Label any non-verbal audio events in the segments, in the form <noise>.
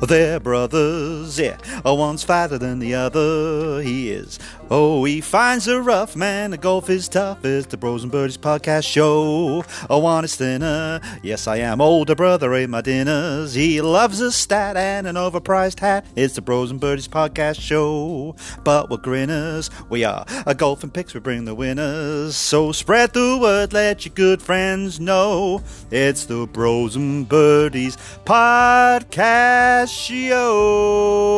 They're brothers, yeah. Oh, one's fatter than the other, he is. Oh, he finds a rough man. The golf is tough. It's the Bros and Birdies podcast show. Oh, honest thinner. Yes, I am. Older brother ate my dinners. He loves a stat and an overpriced hat. It's the Bros and Birdies podcast show. But we're grinners. We are a golfing picks. We bring the winners. So spread the word. Let your good friends know. It's the Bros and Birdies podcast show.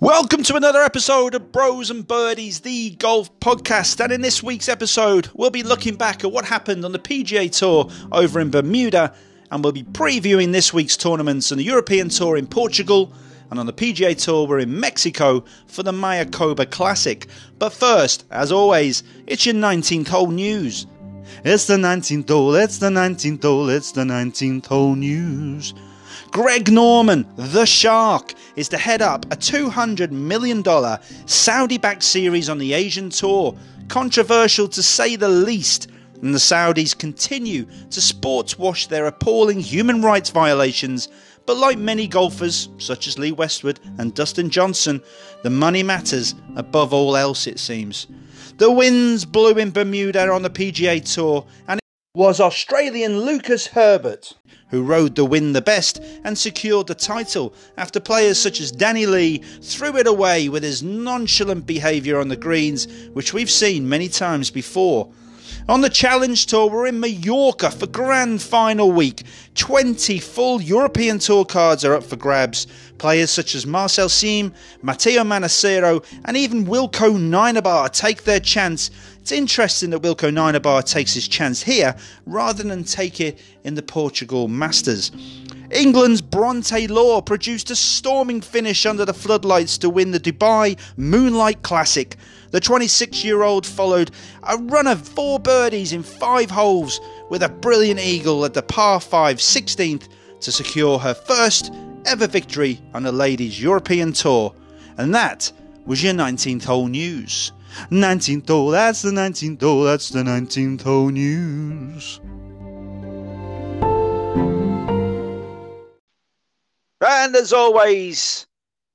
Welcome to another episode of Bros and Birdies, the golf podcast. And in this week's episode, we'll be looking back at what happened on the PGA Tour over in Bermuda, and we'll be previewing this week's tournaments on the European Tour in Portugal. And on the PGA Tour, we're in Mexico for the Mayakoba Classic. But first, as always, it's your 19th hole news. It's the 19th hole, it's the 19th hole, it's the 19th hole news. Greg Norman, the Shark, is to head up a $200 million Saudi backed series on the Asian Tour. Controversial to say the least, and the Saudis continue to sports wash their appalling human rights violations. But like many golfers, such as Lee Westwood and Dustin Johnson, the money matters above all else, it seems. The winds blew in Bermuda on the PGA Tour, and it was Australian Lucas Herbert who rode the wind the best and secured the title after players such as Danny Lee threw it away with his nonchalant behaviour on the greens, which we've seen many times before. On the Challenge Tour, we're in Mallorca for grand final week. 20 full European Tour cards are up for grabs. Players such as Marcel Siem, Matteo Manassero, and even Wilco Nienaber take their chance. It's interesting that Wilco Nienaber takes his chance here rather than take it in the Portugal Masters. England's Bronte Law produced a storming finish under the floodlights to win the Dubai Moonlight Classic. The 26 year old followed a run of four birdies in five holes with a brilliant eagle at the par 5 16th to secure her first ever victory on the ladies' European Tour. And that was your 19th hole news. 19th hole, that's the 19th hole, that's the 19th hole news. And as always,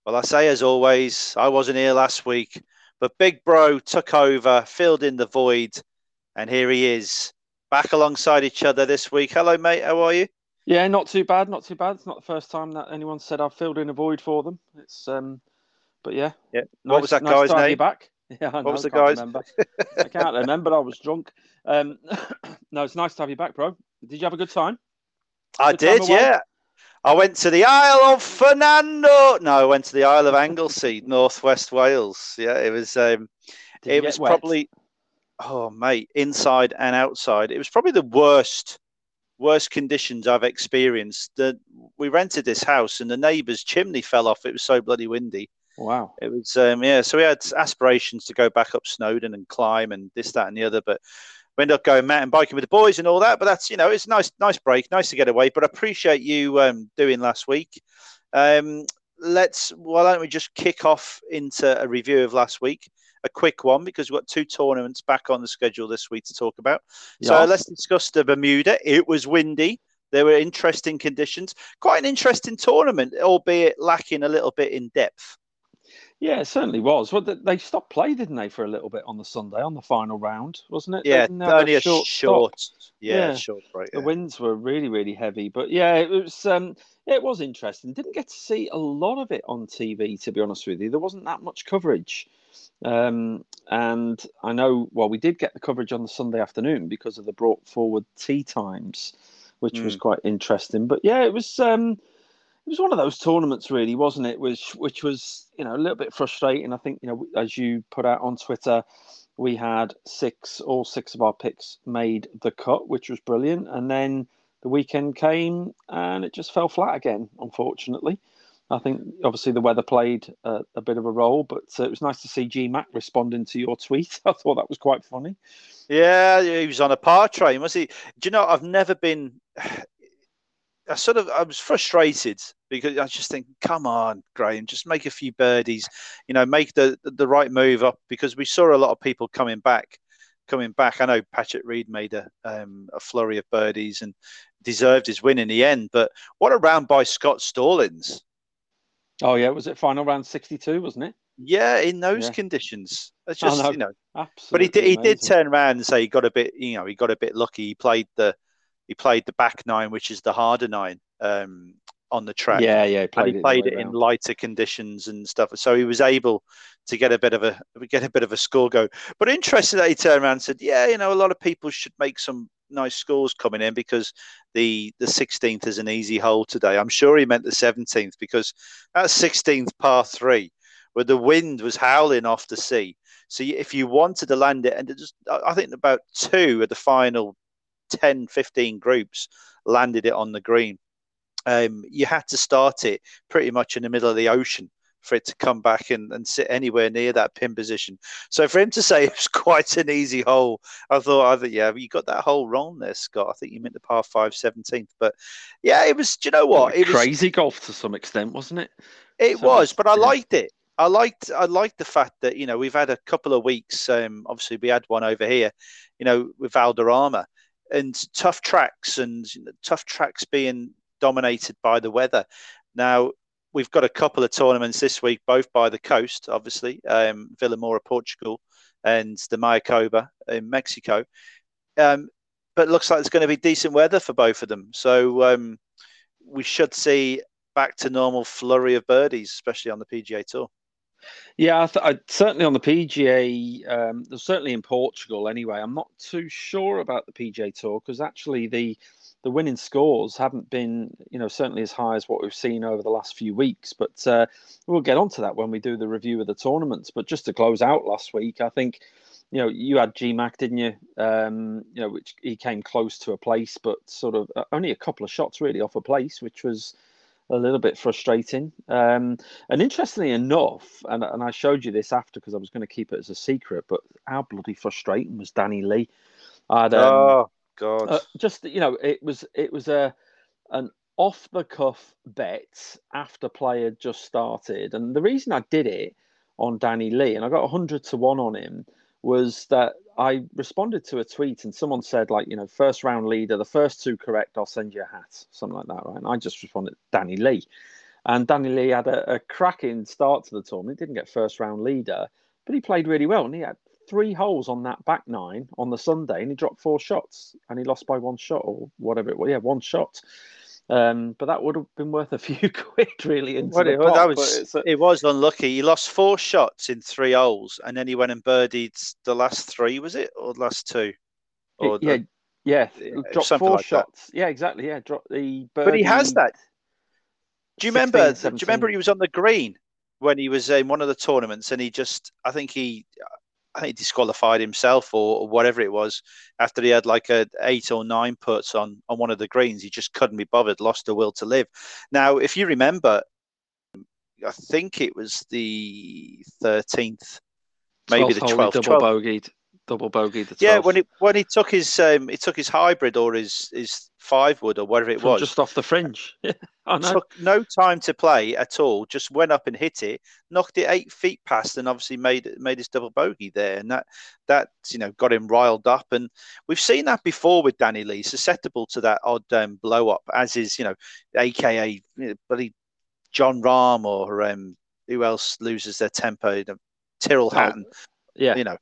well, I say as always, I wasn't here last week, but Big Bro took over, filled in the void, and here he is, back alongside each other this week. Hello, mate. How are you? Yeah, not too bad, not too bad. It's not the first time that anyone said I've filled in a void for them. It's um, but yeah. Yeah. What was that nice guy's name? Back. <laughs> Yeah, I what was the can't guy's? Remember. <laughs> I can't remember. I was drunk. Um, <coughs> no, it's nice to have you back, bro. Did you have a good time? I Good time did, away? yeah. I went to the Isle of Fernando. No, I went to the Isle of Anglesey, northwest Wales. Yeah, it was. Um, it was wet? probably. Oh, mate, inside and outside. It was probably the worst, worst conditions I've experienced. The, we rented this house, and the neighbour's chimney fell off. It was so bloody windy. Wow. It was um, yeah. So we had aspirations to go back up Snowdon and climb and this, that, and the other, but we ended up going mountain biking with the boys and all that. But that's you know, it's a nice, nice break, nice to get away. But I appreciate you um, doing last week. Um, let's why don't we just kick off into a review of last week, a quick one because we've got two tournaments back on the schedule this week to talk about. So let's discuss the Bermuda. It was windy. There were interesting conditions. Quite an interesting tournament, albeit lacking a little bit in depth. Yeah, it certainly was. Well, they stopped play, didn't they, for a little bit on the Sunday on the final round, wasn't it? Yeah, only a short short, yeah, Yeah. short break. The winds were really, really heavy, but yeah, it was. Um, it was interesting. Didn't get to see a lot of it on TV, to be honest with you. There wasn't that much coverage, um, and I know. Well, we did get the coverage on the Sunday afternoon because of the brought forward tea times, which was Mm. quite interesting. But yeah, it was. Um, it was one of those tournaments, really, wasn't it? Which, which was, you know, a little bit frustrating. I think, you know, as you put out on Twitter, we had six, all six of our picks made the cut, which was brilliant. And then the weekend came and it just fell flat again, unfortunately. I think obviously the weather played a, a bit of a role, but uh, it was nice to see G Mac responding to your tweet. <laughs> I thought that was quite funny. Yeah, he was on a par train, was he? Do you know? I've never been. I sort of I was frustrated because I just think, come on, Graeme, just make a few birdies, you know, make the the right move up because we saw a lot of people coming back, coming back. I know Patrick Reed made a um, a flurry of birdies and deserved his win in the end, but what a round by Scott Stallings. Oh yeah, was it final round sixty two, wasn't it? Yeah, in those Yeah. conditions, it's just know. you know. Absolutely. But he did. He did amazing. turn around and say he got a bit. You know, he got a bit lucky. He played the, he played the back nine, which is the harder nine, um, on the track. Yeah, yeah, he and played he it, played the it in lighter conditions and stuff. So he was able to get a bit of a get a bit of a score go. But interesting that he turned around and said, "Yeah, you know, a lot of people should make some nice scores coming in because the the 16th is an easy hole today." I'm sure he meant the 17th because that 16th par three, where the wind was howling off the sea. So if you wanted to land it, and it just, I I think about two of the final 10, 15 groups landed it on the green. Um, you had to start it pretty much in the middle of the ocean for it to come back and, and sit anywhere near that pin position. So for him to say it was <laughs> quite an easy hole, I thought, I thought, yeah, you got that hole wrong there, Scott. I think you meant the par five 17th. But yeah, it was, do you know what? It was, crazy golf to some extent, wasn't it? it So was, but I liked it. I liked I liked the fact that you know we've had a couple of weeks. Um, obviously, we had one over here, you know, with Valderrama, and tough tracks and you know, tough tracks being dominated by the weather. Now we've got a couple of tournaments this week, both by the coast, obviously, um, Vilamoura, Portugal, and the Mayakoba in Mexico. Um, but looks like it's going to be decent weather for both of them, so um, we should see back to normal flurry of birdies, especially on the PGA Tour. Yeah, I th- I, certainly on the PGA, um, certainly in Portugal anyway. I'm not too sure about the PGA Tour because actually the the winning scores haven't been, you know, certainly as high as what we've seen over the last few weeks. But uh, we'll get onto that when we do the review of the tournaments. But just to close out last week, I think, you know, you had GMAC, didn't you? Um, you know, which he came close to a place, but sort of uh, only a couple of shots really off a place, which was a little bit frustrating. Um, and interestingly enough, and, and I showed you this after because I was going to keep it as a secret, but how bloody frustrating was Danny Lee? I'd, um, oh God! uh, just you know, it was it was a an off the cuff bet after play had just started, and the reason I did it on Danny Lee, and I got hundred to one on him, was that I responded to a tweet and someone said like you know first round leader, the first two correct, I'll send you a hat, something like that, right? And I just responded Danny Lee, and Danny Lee had a, a cracking start to the tournament. Didn't get first round leader, but he played really well, and he had three holes on that back nine on the Sunday, and he dropped four shots, and he lost by one shot or whatever it was. Yeah, one shot. Um, but that would have been worth a <laughs> few quid, really. Into Well, the it, pot, that was a- it was unlucky. He lost four shots in three holes, and then he went and birdied the last three. Was it or the last two? Or the- yeah, yeah, yeah, dropped four like that. shots. Yeah, exactly. Yeah, dropped the. But he has that. Do you 16, remember? Do you remember he was on the green when he was in one of the tournaments, and he just, I think he, I think he disqualified himself or, or whatever it was after he had like a eight or nine puts on on one of the greens. He just couldn't be bothered, lost the will to live. Now, if you remember, I think it was the thirteenth, maybe the 12th twelfth. double bogeyed, double bogeyed the 12th. Yeah, when he when he took his um, he took his hybrid or his his five wood or whatever it From was, just off the fringe. <laughs> Yeah, I know. took no time to play at all. Just went up and hit it, knocked it eight feet past, and obviously made made his double bogey there. And that that you know got him riled up. And we've seen that before with Danny Lee, susceptible to that odd um, blow up, as is you know, AKA you know, bloody Jon Rahm or um, who else loses their tempo? you know, Tyrrell Oh, Hatton. yeah, You know.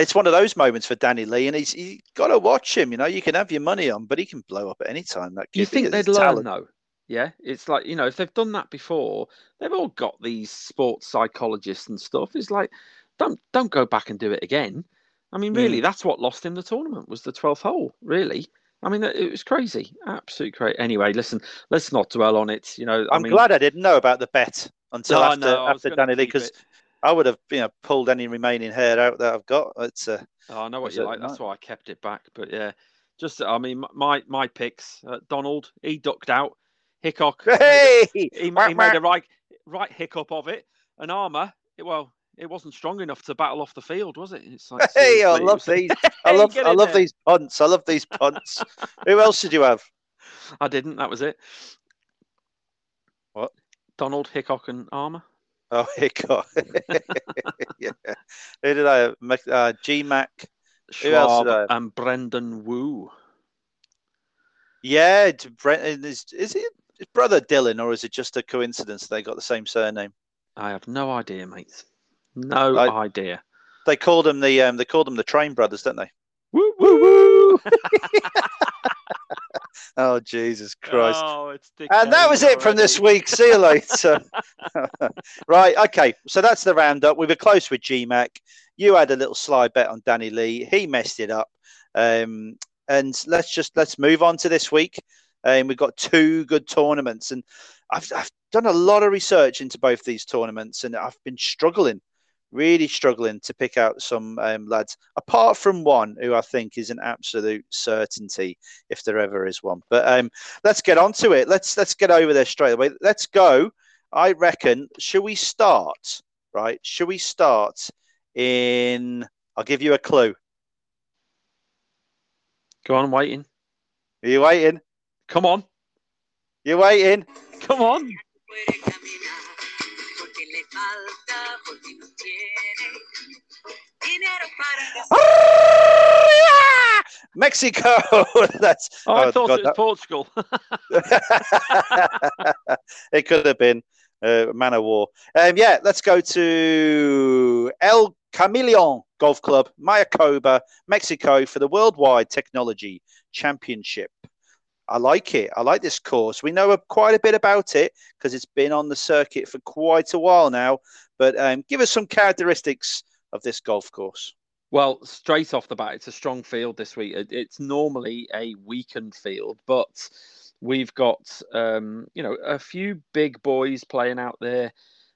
It's one of those moments for Danny Lee, and he's you got to watch him. You know, you can have your money on, but he can blow up at any time. That you think they'd learn talent- though? Yeah, it's like you know if they've done that before, they've all got these sports psychologists and stuff. It's like don't don't go back and do it again. I mean, really, Hmm. that's what lost him the tournament was the twelfth hole. Really, I mean, it was crazy, absolutely crazy. Anyway, listen, let's not dwell on it. You know, I I'm mean, glad I didn't know about the bet until No, after I after Danny Lee because. I would have you know pulled any remaining hair out that I've got. It's uh, Oh, I know what you like. That's why I kept it back. But yeah, just I mean, my my picks. Uh, Donald, he ducked out. Hickok, hey, he, Whack, he made a right right hiccup of it. And Armour, it, well, it wasn't strong enough to battle off the field, was it? It's like hey, I love these. <laughs> I love I love there. these punts. I love these punts. <laughs> Who else did you have? I didn't. That was it. What? Donald Hickok and Armour. <laughs> Oh, Hickok. <laughs> yeah. Who did I? Mac- Uh, G Mac. Who else did I have? and Brandon Wu. Yeah, Brent, is, is it his brother Dylan, or is it just a coincidence they got the same surname? I have no idea, mate. No I- idea. They called them the um, they called them the Train Brothers, don't they? Woo woo woo! <laughs> Oh Jesus Christ! Oh, it's And that was it from this week. See you later. <laughs> <laughs> right, okay. So that's the roundup. We were close with GMAC. You had a little slide bet on Danny Lee. He messed it up. Um, and let's just let's move on to this week. Um, we've got two good tournaments, and I've, I've done a lot of research into both these tournaments, and I've been struggling, really struggling to pick out some um, lads. Apart from one who I think is an absolute certainty, if there ever is one. But um, let's get on to it. Let's let's get over there straight away. Let's go. I reckon. Should we start? Right? Should we start in? I'll give you a clue. Go on, waiting. Are you waiting? Come on, You waiting? come on. Dinero para. <laughs> <laughs> Mexico. <laughs> That's. Oh, I Oh, thought God, it was Portugal. it could have been uh, Man of War. Um, yeah, let's go to El Camaleon Golf Club, Mayakoba, Mexico for the Worldwide Technology Championship. I like it. I like this course. We know quite a bit about it because it's been on the circuit for quite a while now. But um, give us some characteristics of this golf course. Well, straight off the bat, it's a strong field this week. It- It's normally a weakened field, but we've got um, you know a few big boys playing out there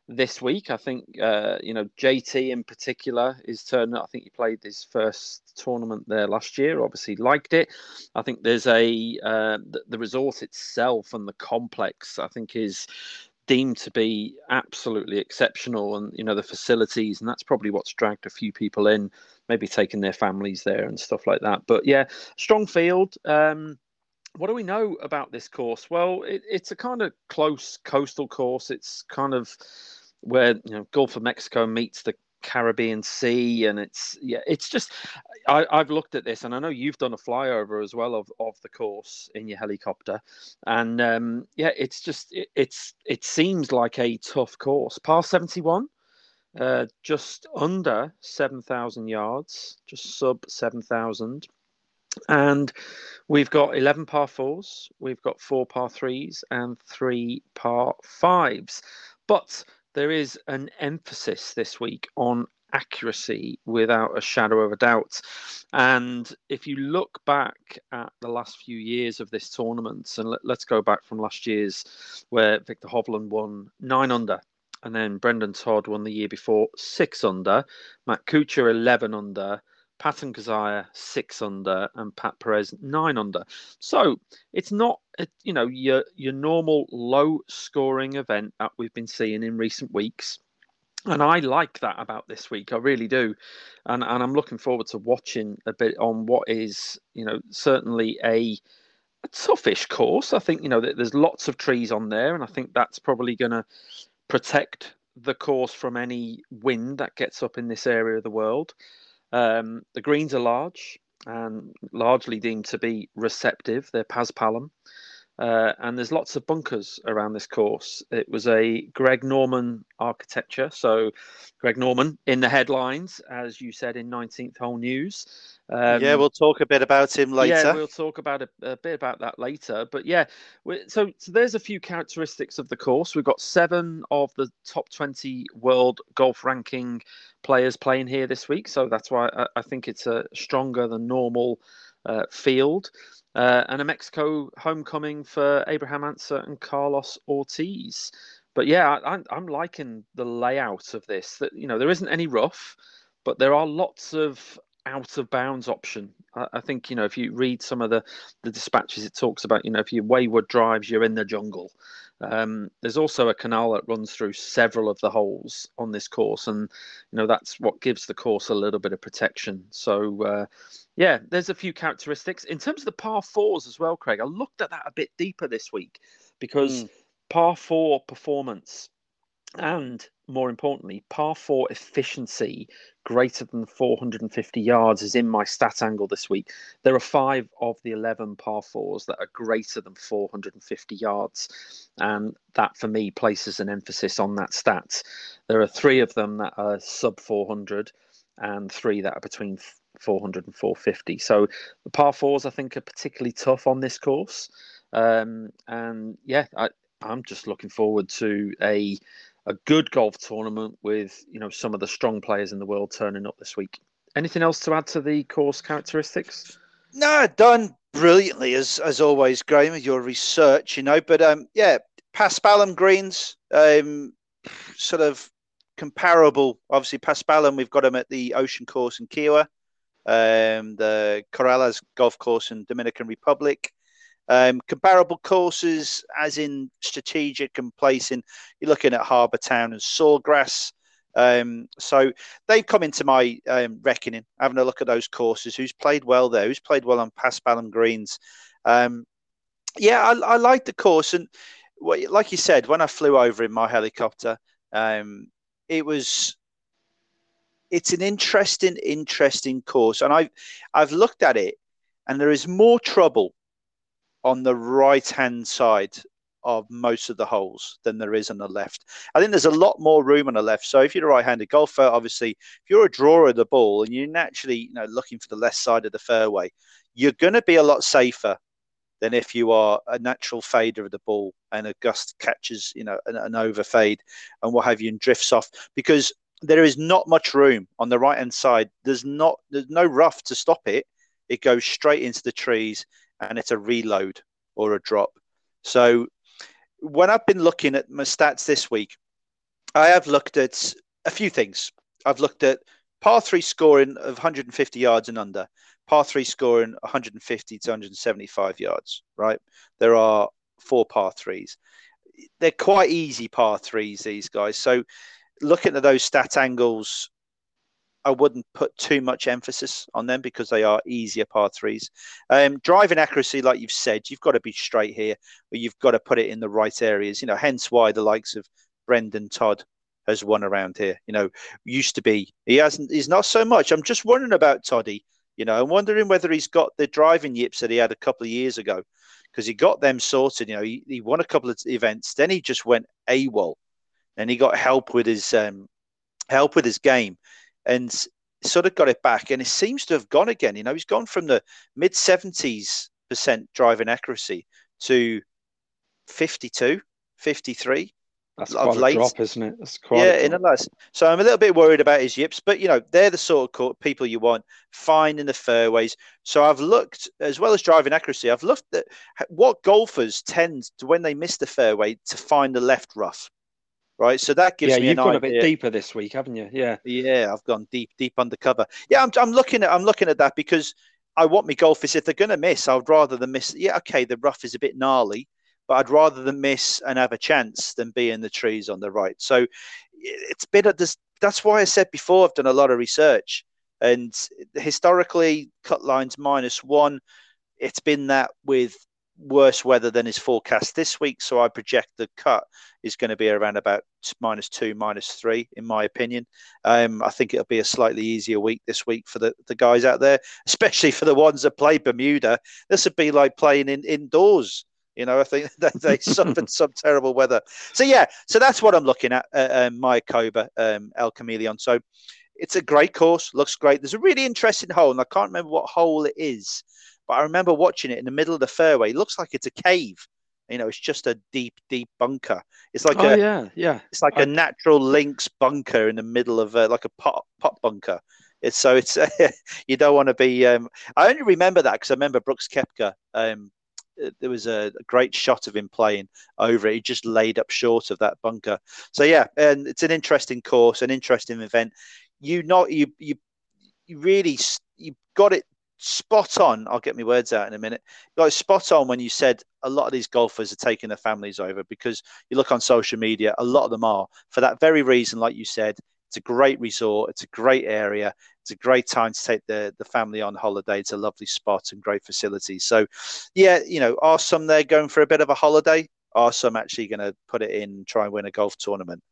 this week. I think uh, you know JT in particular is turning. I think he played his first tournament there last year. Obviously, liked it. I think there's a uh, the, the resort itself and the complex. I think is deemed to be absolutely exceptional, and you know the facilities, and that's probably what's dragged a few people in maybe taking their families there and stuff like that. But yeah, strong field. Um, what do we know about this course? Well, it, it's a kind of close coastal course. It's kind of where you know Gulf of Mexico meets the Caribbean Sea, and it's yeah, it's just I, I've looked at this, and I know you've done a flyover as well of, of the course in your helicopter, and um, yeah, it's just it, it's it seems like a tough course. Par seventy one uh, just under 7,000 yards, just sub 7,000. And we've got 11 par fours, we've got four par threes, and three par fives. But there is an emphasis this week on accuracy without a shadow of a doubt. And if you look back at the last few years of this tournament, and let, us go back from last year's where Viktor Hovland won nine under and then Brendon Todd won the year before six under, Matt Kuchar 11 under, Patton Kizzire six under, and Pat Perez nine under. So it's not uh, you know your your normal low scoring event that we've been seeing in recent weeks. And I like that about this week. I really do, and and I'm looking forward to watching a bit on what is you know certainly a a toughish course. I think you know that there's lots of trees on there, and I think that's probably going to protect the course from any wind that gets up in this area of the world. Um, the greens are large and largely deemed to be receptive. They're paspalum. Uh, and there's lots of bunkers around this course. It was a Greg Norman architecture. So, Greg Norman in the headlines, as you said in 19th Hole News. Um, yeah, we'll talk a bit about him later. yeah, we'll talk about a, a bit about that later. But yeah, so, so there's a few characteristics of the course. We've got seven of the top 20 world golf ranking players playing here this week. So that's why I, I think it's a stronger than normal uh, field. Uh, and a Mexico homecoming for Abraham Ancer and Carlos Ortiz. But yeah, I, I'm liking the layout of this. That you know there isn't any rough, but there are lots of out of bounds option. I, I think you know if you read some of the the dispatches, it talks about you know if you wayward drives, you're in the jungle. Um, there's also a canal that runs through several of the holes on this course, and you know that's what gives the course a little bit of protection. So uh, Yeah, there's a few characteristics in terms of the par fours as well, Craig. I looked at that a bit deeper this week because Mm. par four performance and more importantly, par four efficiency greater than 450 yards is in my stat angle this week. There are five of the 11 par fours that are greater than 450 yards. And that for me places an emphasis on that stat. There are three of them that are sub 400 and three that are between 400 and 450. So the par fours, I think, are particularly tough on this course. Um, and yeah, I, I'm just looking forward to a a good golf tournament with you know some of the strong players in the world turning up this week. Anything else to add to the course characteristics? No, done brilliantly as as always, Graham, with your research, you know. But um, yeah, Paspalum greens, um, sort of comparable. Obviously, Paspalum, we've got them at the Ocean Course in Kiawah, um, the Corrales Golf Course in Dominican Republic. Um, comparable courses, as in strategic and placing. You're looking at Harbour Town and Sawgrass. Um, so they've come into my um, reckoning, having a look at those courses. Who's played well there? Who's played well on Paspalum greens? Um, yeah, I, I like the course, and like you said, when I flew over in my helicopter, um, it was. It's an interesting, interesting course, and I've I've looked at it, and there is more trouble on the right hand side of most of the holes than there is on the left. I think there's a lot more room on the left. So if you're a right-handed golfer, obviously, if you're a drawer of the ball and you're naturally, you know, looking for the left side of the fairway, you're going to be a lot safer than if you are a natural fader of the ball and a gust catches, you know, an, an over fade and what have you and drifts off because there is not much room on the right hand side. There's not, there's no rough to stop it. It goes straight into the trees and it's a reload or a drop. So when I've been looking at my stats this week, I have looked at a few things. I've looked at par three scoring of 150 yards and under, par three scoring 150 to 175 yards, right? There are four par threes. They're quite easy par threes, these guys. So looking at those stat angles, I wouldn't put too much emphasis on them because they are easier par threes. Um, driving accuracy, like you've said, you've got to be straight here, but you've got to put it in the right areas. You know, hence why the likes of Brendon Todd has won around here. You know, used to be he hasn't. He's not so much. I'm just wondering about Toddy. You know, I'm wondering whether he's got the driving yips that he had a couple of years ago because he got them sorted. You know, he, he won a couple of events, then he just went AWOL, and he got help with his um, help with his game and sort of got it back. And it seems to have gone again. You know, he's gone from the mid 70s percent driving accuracy to 52, 53. That's quite a late. drop, isn't it? That's quite yeah, in a less. So I'm a little bit worried about his yips, but you know, they're the sort of people you want, fine in the fairways. So I've looked, as well as driving accuracy, I've looked at what golfers tend to, when they miss the fairway, to find the left rough, right? So that gives Yeah, me you've an gone a bit deeper this week, haven't you? Yeah. Yeah, I've gone deep, deep undercover. Yeah, I'm, I'm looking at, I'm looking at that because I want my golfers. If they're going to miss, I'd rather them miss. Yeah, okay, the rough is a bit gnarly, but I'd rather them miss and have a chance than be in the trees on the right. So it's been a. This, that's why I said before I've done a lot of research, and historically, cut lines minus one. It's been that with worse weather than is forecast this week. So I project the cut is going to be around about minus two, minus three, in my opinion. Um, I think it'll be a slightly easier week this week for the, the guys out there, especially for the ones that play Bermuda. This would be like playing in indoors. You know, I think <laughs> that they suffered some terrible weather. So yeah, so that's what I'm looking at. Uh, um, Mayakoba, um, El Chameleon. So it's a great course. Looks great. There's a really interesting hole, and I can't remember what hole it is, but I remember watching it in the middle of the fairway. It looks like it's a cave. You know, it's just a deep, deep bunker. It's like Oh a yeah, yeah. it's like I- a natural links bunker in the middle of a, like a pot pot bunker. It's so it's <laughs> you don't want to be. Um, I only remember that because I remember Brooks Koepka. Um, uh, there was a, great shot of him playing over it. He just laid up short of that bunker. So yeah, and it's an interesting course, an interesting event. You know, you you you really you got it spot on. I'll get my words out in a minute. You got spot on when you said a lot of these golfers are taking their families over because you look on social media, a lot of them are for that very reason, like you said, It's a great resort. It's a great area. It's a great time to take the the family on holiday. It's a lovely spot and great facilities. So, yeah, you know, are some there going for a bit of a holiday? Are some actually going to put it in try and win a golf tournament?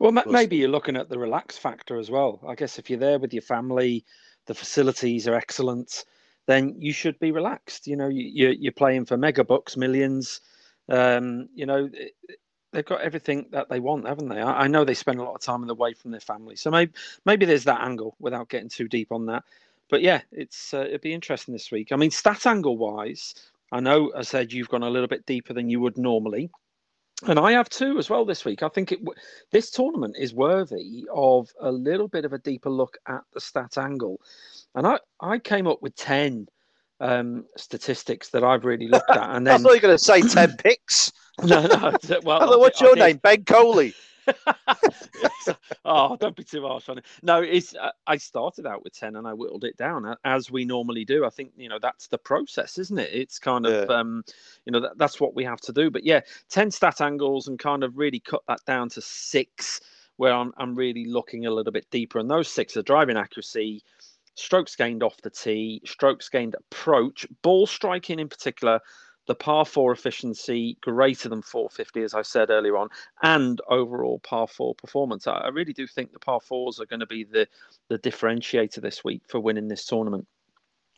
Well, ma- maybe you're looking at the relax factor as well. I guess if you're there with your family, the facilities are excellent, then you should be relaxed. You know, you, you're, playing for mega bucks, millions. Um, you know, they've got everything that they want, haven't they? I, I know they spend a lot of time away from their family, so maybe maybe there's that angle without getting too deep on that. But yeah, it's uh, it'd be interesting this week. I mean, stat angle wise, I know I said you've gone a little bit deeper than you would normally. And I have two as well this week. I think it this tournament is worthy of a little bit of a deeper look at the stat angle. And I, I came up with 10 um, statistics that I've really looked at. And <laughs> I then, thought you were going to say 10 picks. <laughs> no, no, well, <laughs> Hello, what's I your name? Ben Coley. <laughs> oh, don't be too harsh on it. No, it's uh, I started out with ten and I whittled it down as we normally do. I think you know that's the process, isn't it? It's kind of um, you know that, that's what we have to do. But yeah, ten stat angles and kind of really cut that down to six, where I'm I'm really looking a little bit deeper. And those six are driving accuracy, strokes gained off the tee, strokes gained approach, ball striking in particular, the par four efficiency greater than 450, as I said earlier on, and overall par four performance. I, I really do think the par fours are going to be the the differentiator this week for winning this tournament.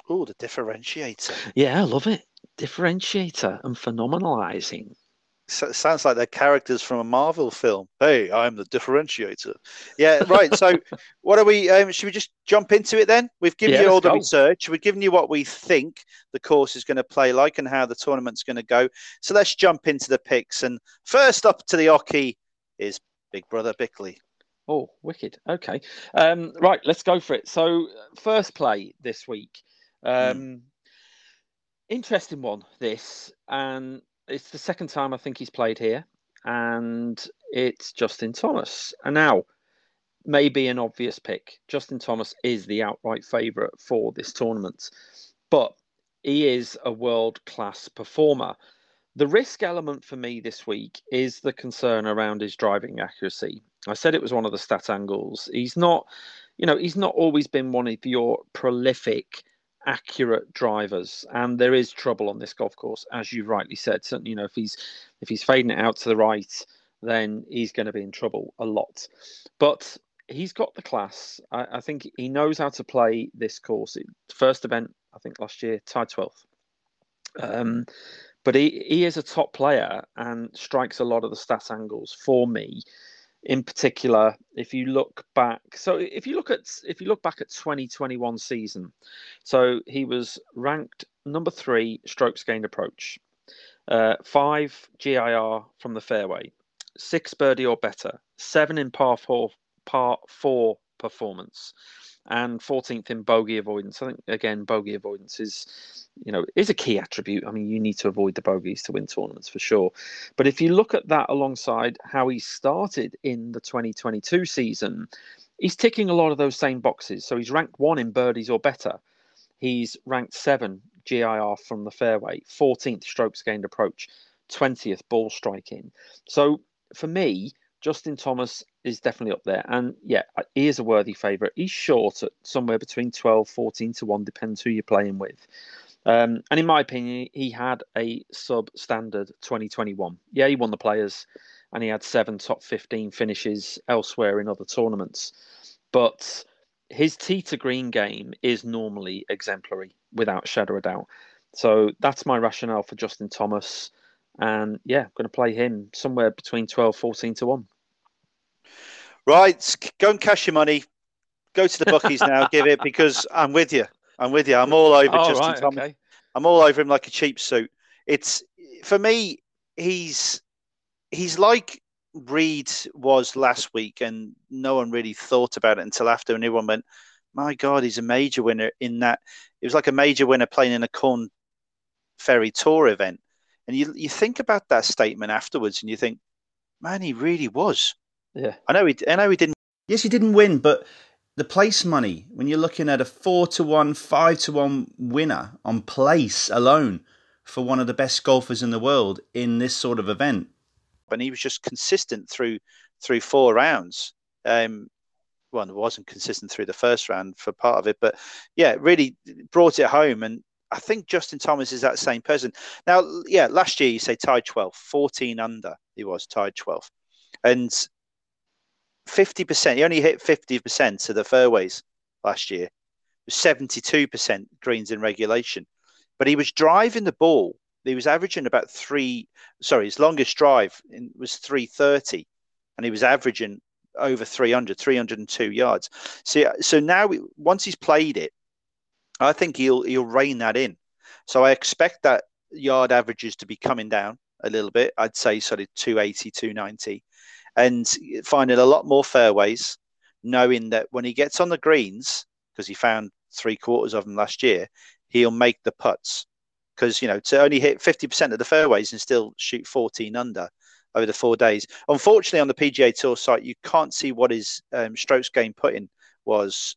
Oh, the differentiator. Yeah, I love it. Differentiator and phenomenalizing. So, sounds like they're characters from a Marvel film. Hey, I'm the differentiator. Yeah, right. So, <laughs> what are we? Um, should we just jump into it then? We've given Yeah, you all the go. research. We've given you what we think the course is going to play like and how the tournament's going to go. So let's jump into the picks. And first up to the oche is Big Brother Bickley. Oh, wicked. Okay. Um, right, let's go for it. So, first play this week. Um, Interesting one, this. And it's the second time I think he's played here. And it's Justin Thomas. And now, maybe an obvious pick. Justin Thomas is the outright favourite for this tournament. But he is a world class performer. The risk element for me this week is the concern around his driving accuracy. I said it was one of the stat angles. He's not, you know, he's not always been one of your prolific, accurate drivers, and there is trouble on this golf course, as you rightly said. So, you know, if he's if he's fading it out to the right, then he's going to be in trouble a lot. But he's got the class. I, I think he knows how to play this course. First event, I think last year, tied twelfth. Um, but he, he is a top player and strikes a lot of the stat angles for me. In particular, if you look back, so if you look at if you look back at 2021 season, so he was ranked number three strokes gained approach, uh, five GIR from the fairway, six birdie or better, seven in par four par four performance, and 14th in bogey avoidance. I think again, bogey avoidance is, you know, is a key attribute. I mean, you need to avoid the bogeys to win tournaments for sure. But if you look at that alongside how he started in the 2022 season, he's ticking a lot of those same boxes. So he's ranked one in birdies or better. He's ranked seven GIR from the fairway, 14th strokes gained approach, 20th ball striking. So for me, Justin Thomas is definitely up there. And yeah, he is a worthy favourite. He's short at somewhere between 12, 14 to 1, depends who you're playing with. Um, and in my opinion, he had a substandard 2021. Yeah, he won the players and he had seven top 15 finishes elsewhere in other tournaments. But his tee to green game is normally exemplary without shadow of doubt. So that's my rationale for Justin Thomas. And yeah, I'm going to play him somewhere between 12, 14 to 1. Right, go and cash your money. Go to the bookies now. give it because I'm with you. I'm with you. I'm all over Oh, Justin right, Thomas. okay. I'm all over him like a cheap suit. It's for me. He's he's like Reed was last week, and no one really thought about it until after, and everyone went, "My God, he's a major winner." In that, it was like a major winner playing in a Corn Ferry Tour event, and you you think about that statement afterwards, and you think, "Man, he really was." Yeah. I know he. I know he didn't. Yes, he didn't win, but the place money when you're looking at a four to one, five to one winner on place alone for one of the best golfers in the world in this sort of event, and he was just consistent through through four rounds. Um, well, it wasn't consistent through the first round for part of it, but yeah, it really brought it home. And I think Justin Thomas is that same person. Now, yeah, last year you say tied 12, 14 under, he was tied 12. And 50%, he only hit 50% of the fairways last year, Was 72% greens in regulation. But he was driving the ball. He was averaging about three, sorry, his longest drive was 330, and he was averaging over 300, 302 yards. So, so now once he's played it, I think he'll he'll rein that in. So I expect that yard averages to be coming down a little bit. I'd say sort of 280, 290, and finding a lot more fairways, knowing that when he gets on the greens, because he found three quarters of them last year, he'll make the putts. Because you know to only hit 50% of the fairways and still shoot 14 under over the four days. Unfortunately, on the PGA Tour site, you can't see what his um, strokes gain putting was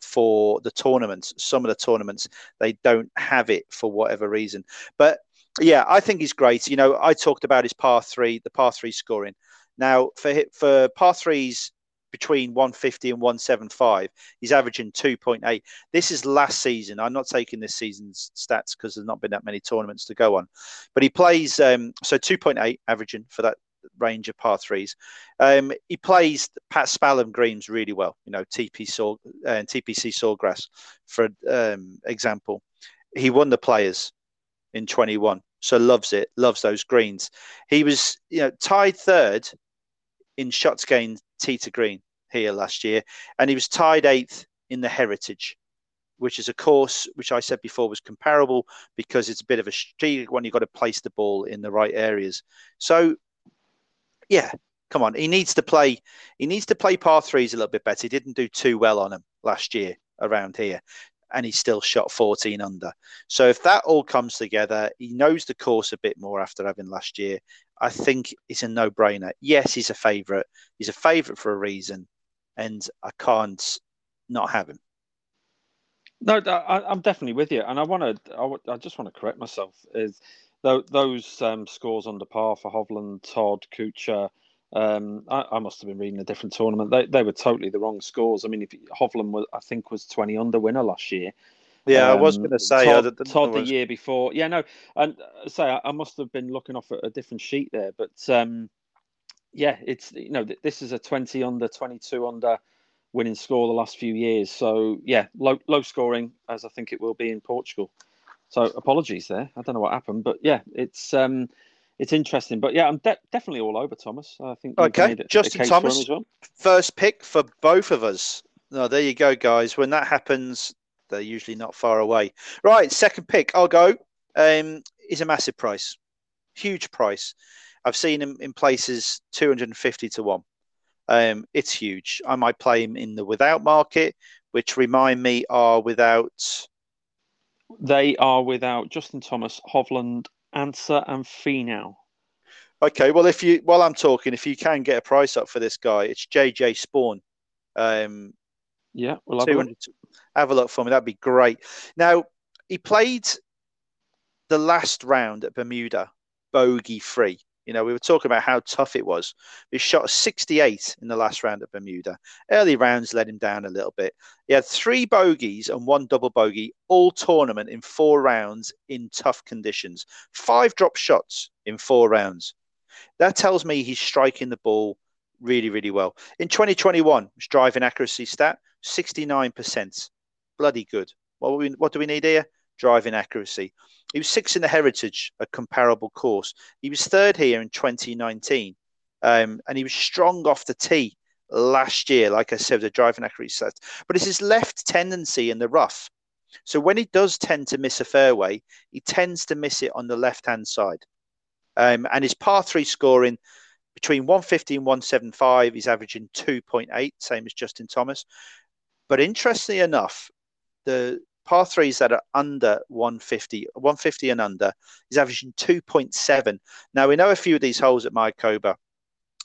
for the tournaments. Some of the tournaments they don't have it for whatever reason. But yeah, I think he's great. You know, I talked about his par three, the par three scoring. Now for for par threes between 150 and 175, he's averaging 2.8. This is last season. I'm not taking this season's stats because there's not been that many tournaments to go on. But he plays um, so 2.8 averaging for that range of par threes. Um, he plays Paspalum greens really well. You know, TP Saw, uh, TPC Sawgrass, for um, example. He won the Players in 21, so loves it, loves those greens. He was, you know, tied third in shots gained tee to green here last year, and he was tied eighth in the Heritage, which is a course which I said before was comparable because it's a bit of a strategic one. You've got to place the ball in the right areas. So, yeah, come on, he needs to play. He needs to play par threes a little bit better. He didn't do too well on them last year around here. And he still shot 14 under. So if that all comes together, he knows the course a bit more after having last year. I think it's a no brainer. Yes, he's a favourite. He's a favourite for a reason, and I can't not have him. No, I, am definitely with you, and I want to. I, I, just want to correct myself. Is those um, scores under par for Hovland, Todd, Kuchar? Um, I, I, must have been reading a different tournament. They, they were totally the wrong scores. I mean, if Hovland was, I think, was 20 under winner last year. Yeah, um, I was going to say Todd, Todd the year before. Yeah, no, and uh, say I, I, must have been looking off at a different sheet there, but um, yeah, it's you know this is a twenty under, twenty two under winning score the last few years. So yeah, low low scoring as I think it will be in Portugal. So apologies there. I don't know what happened, but yeah, it's um, it's interesting. But yeah, I'm de- definitely all over Thomas. I think okay, Justin Thomas, well. first pick for both of us. No, there you go, guys. When that happens, they're usually not far away. Right, second pick, I'll go. Um, is a massive price, huge price. I've seen him in places 250 to one. Um, it's huge. I might play him in the without market, which remind me are without. They are without Justin Thomas, Hovland, Ancer, and Finau. Okay, well, if you while I'm talking, if you can get a price up for this guy, it's JJ Spaun. Um, yeah, we'll have a look have a look for me. That'd be great. Now, he played the last round at Bermuda bogey free. You know, we were talking about how tough it was. He shot 68 in the last round at Bermuda. Early rounds let him down a little bit. He had three bogeys and one double bogey all tournament in four rounds in tough conditions. Five drop shots in four rounds. That tells me he's striking the ball really, really well. In 2021, his driving accuracy stat 69% bloody good. What, we, what do we need here? Driving accuracy. He was sixth in the Heritage, a comparable course. He was third here in 2019, um, and he was strong off the tee last year, like I said, the driving accuracy set. But it's his left tendency in the rough. So when he does tend to miss a fairway, he tends to miss it on the left hand side. Um, and his par three scoring between 150 and 175, he's averaging 2.8, same as Justin Thomas. But interestingly enough, the par threes that are under 150, 150 and under, is averaging 2.7. Now, we know a few of these holes at Mayakoba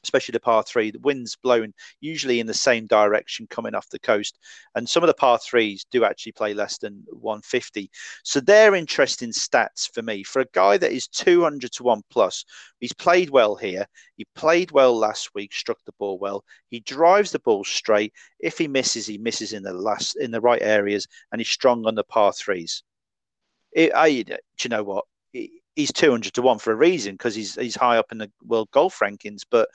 especially the par three. The wind's blowing usually in the same direction coming off the coast, and some of the par threes do actually play less than 150. So they're interesting stats for me. For a guy that is 200 to one plus, he's played well here. He played well last week, struck the ball well. He drives the ball straight. If he misses, he misses in the last in the right areas, and he's strong on the par threes. It, I, do you know what? He's 200 to 1 for a reason because he's he's high up in the world golf rankings but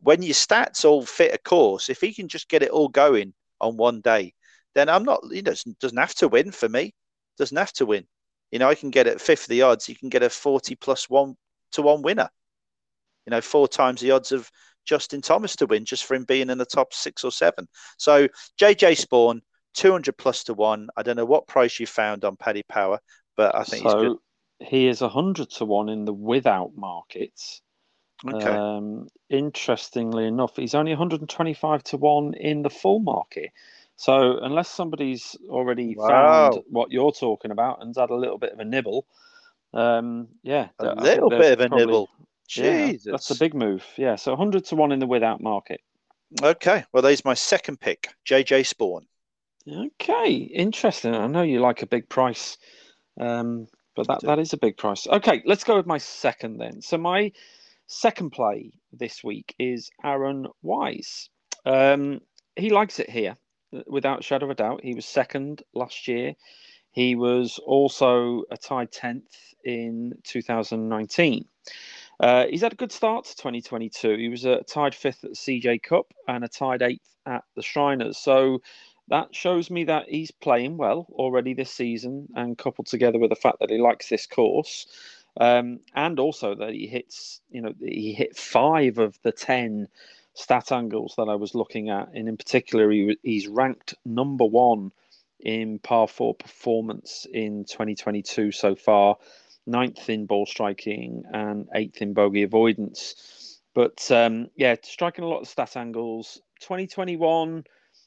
when your stats all fit a course if he can just get it all going on one day then i'm not you know doesn't have to win for me. Doesn't have to win. You know i can get at 50 odds you can get a 40 plus 1 to 1 winner. You know four times the odds of justin thomas to win just for him being in the top 6 or 7 so jj spaun 200 plus to 1 i don't know what price you found on paddy power but i think so, he's good he is 100 to 1 in the without markets. Okay. Um, interestingly enough, he's only 125 to 1 in the full market. So, unless somebody's already Wow. found what you're talking about and had a little bit of a nibble, um, yeah. a I little bit of a probably- nibble. Yeah, Jesus. that's a big move. Yeah, so 100 to 1 in the without market. Okay, well, there's my second pick, JJ Spaun. Okay, interesting. I know you like a big price, um, but that, that is a big price. Okay, let's go with my second then. So my second play this week is Aaron Wise. Um, he likes it here, without a shadow of a doubt. He was second last year. He was also a tied 10th in 2019. Uh, he's had a good start to 2022. He was a tied fifth at the CJ Cup and a tied eighth at the Shriners. So that shows me that he's playing well already this season, and coupled together with the fact that he likes this course, um, and also that he hits, you know, he hit five of the ten stat angles that I was looking at, and in particular, he, he's ranked number one in par four performance in 2022 so far, ninth in ball striking and eighth in bogey avoidance. But um, yeah, striking a lot of stat angles. 2021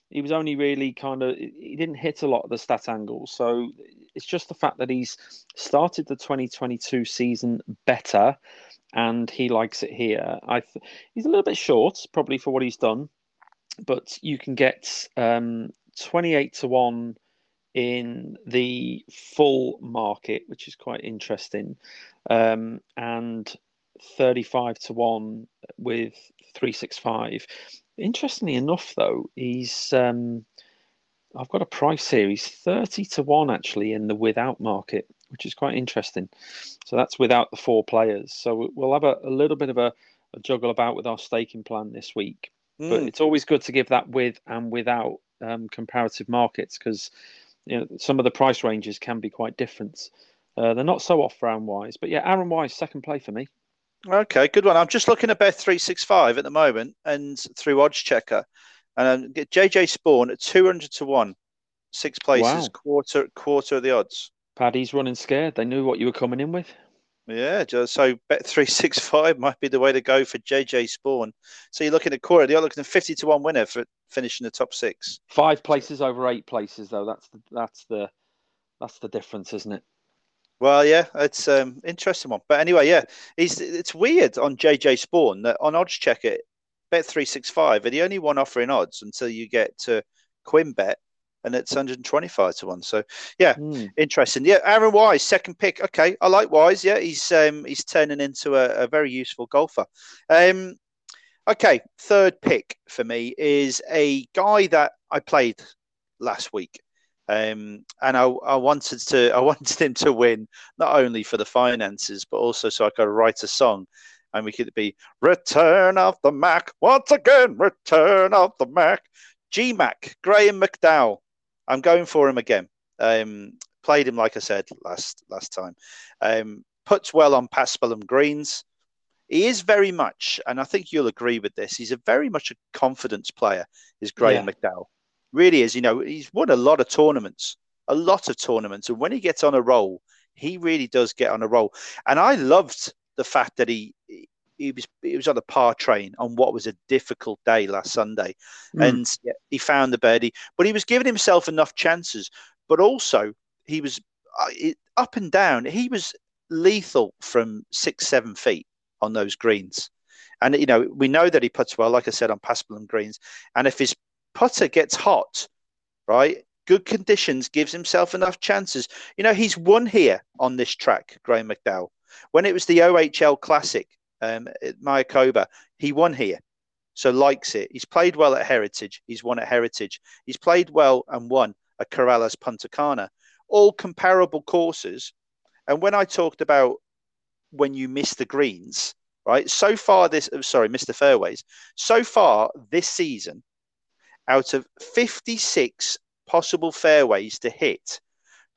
he was only really kind of he didn't hit a lot of the stat angles. So it's just the fact that he's started the 2022 season better and he likes it here. I th- he's a little bit short probably for what he's done but you can get um 28 to 1 in the full market which is quite interesting. Um and 35 to 1 with 365 Interestingly enough, though, he's um, I've got a price here. He's thirty to one actually in the without market, which is quite interesting. So that's without the four players. So we'll have a, a little bit of a, a juggle about with our staking plan this week. But Mm, it's always good to give that with and without um, comparative markets because you know some of the price ranges can be quite different. Uh, they're not so off round wise, but yeah, Aaron Wise second play for me. Okay, good one. I'm just looking at Bet three six five at the moment, and through Odds Checker, and um, get JJ Spaun at two hundred to one, six places, Wow. quarter quarter of the odds. Paddy's running scared. They knew what you were coming in with. Yeah, so Bet three six five <laughs> might be the way to go for JJ Spaun. So you're looking at quarter. You're looking at fifty to one winner for finishing the top six. Five places over eight places, though. That's the that's the that's the difference, isn't it? Well, yeah, it's um interesting one. But anyway, yeah, he's it's weird on JJ Spaun that on odds checker, bet three six five are the only one offering odds until you get to QuinnBet, and it's 125 to one. So yeah, Hmm. interesting. Yeah, Aaron Wise, second pick. Okay, I like Wise. Yeah, he's um he's turning into a, a very useful golfer. Um, okay, third pick for me is a guy that I played last week. Um, and I, I wanted to I <laughs> wanted him to win not only for the finances but also so I could write a song. And we could be Return of the Mac once again Return of the Mac. G Mac Graeme McDowell. I'm going for him again. Um, played him like I said last last time. Um, puts well on Paspalum greens. He is very much and I think you'll agree with this he's a very much a confidence player is Graeme Yeah. McDowell really is you know he's won a lot of tournaments a lot of tournaments. And when he gets on a roll he really does get on a roll. And i loved the fact that he he was he was on a par train on what was a difficult day last sunday. Mm. and yeah, he found the birdie but he was giving himself enough chances. But also he was uh, it- up and down. He was lethal from six seven feet on those greens. And you know, we know that he puts well, like I said, on Paspalum greens. And if his putter gets hot, right, good conditions gives himself enough chances. You know, he's won here on this track, Graeme McDowell. When it was the OHL Classic, um, at Mayakoba, he won here. So likes it. He's played well at Heritage. He's won at Heritage. He's played well and won at Corales Punta Cana. All comparable courses. And when I talked about when you miss the greens, right? So far, this oh, sorry, Mr. Fairways. So far this season, out of 56 possible fairways to hit,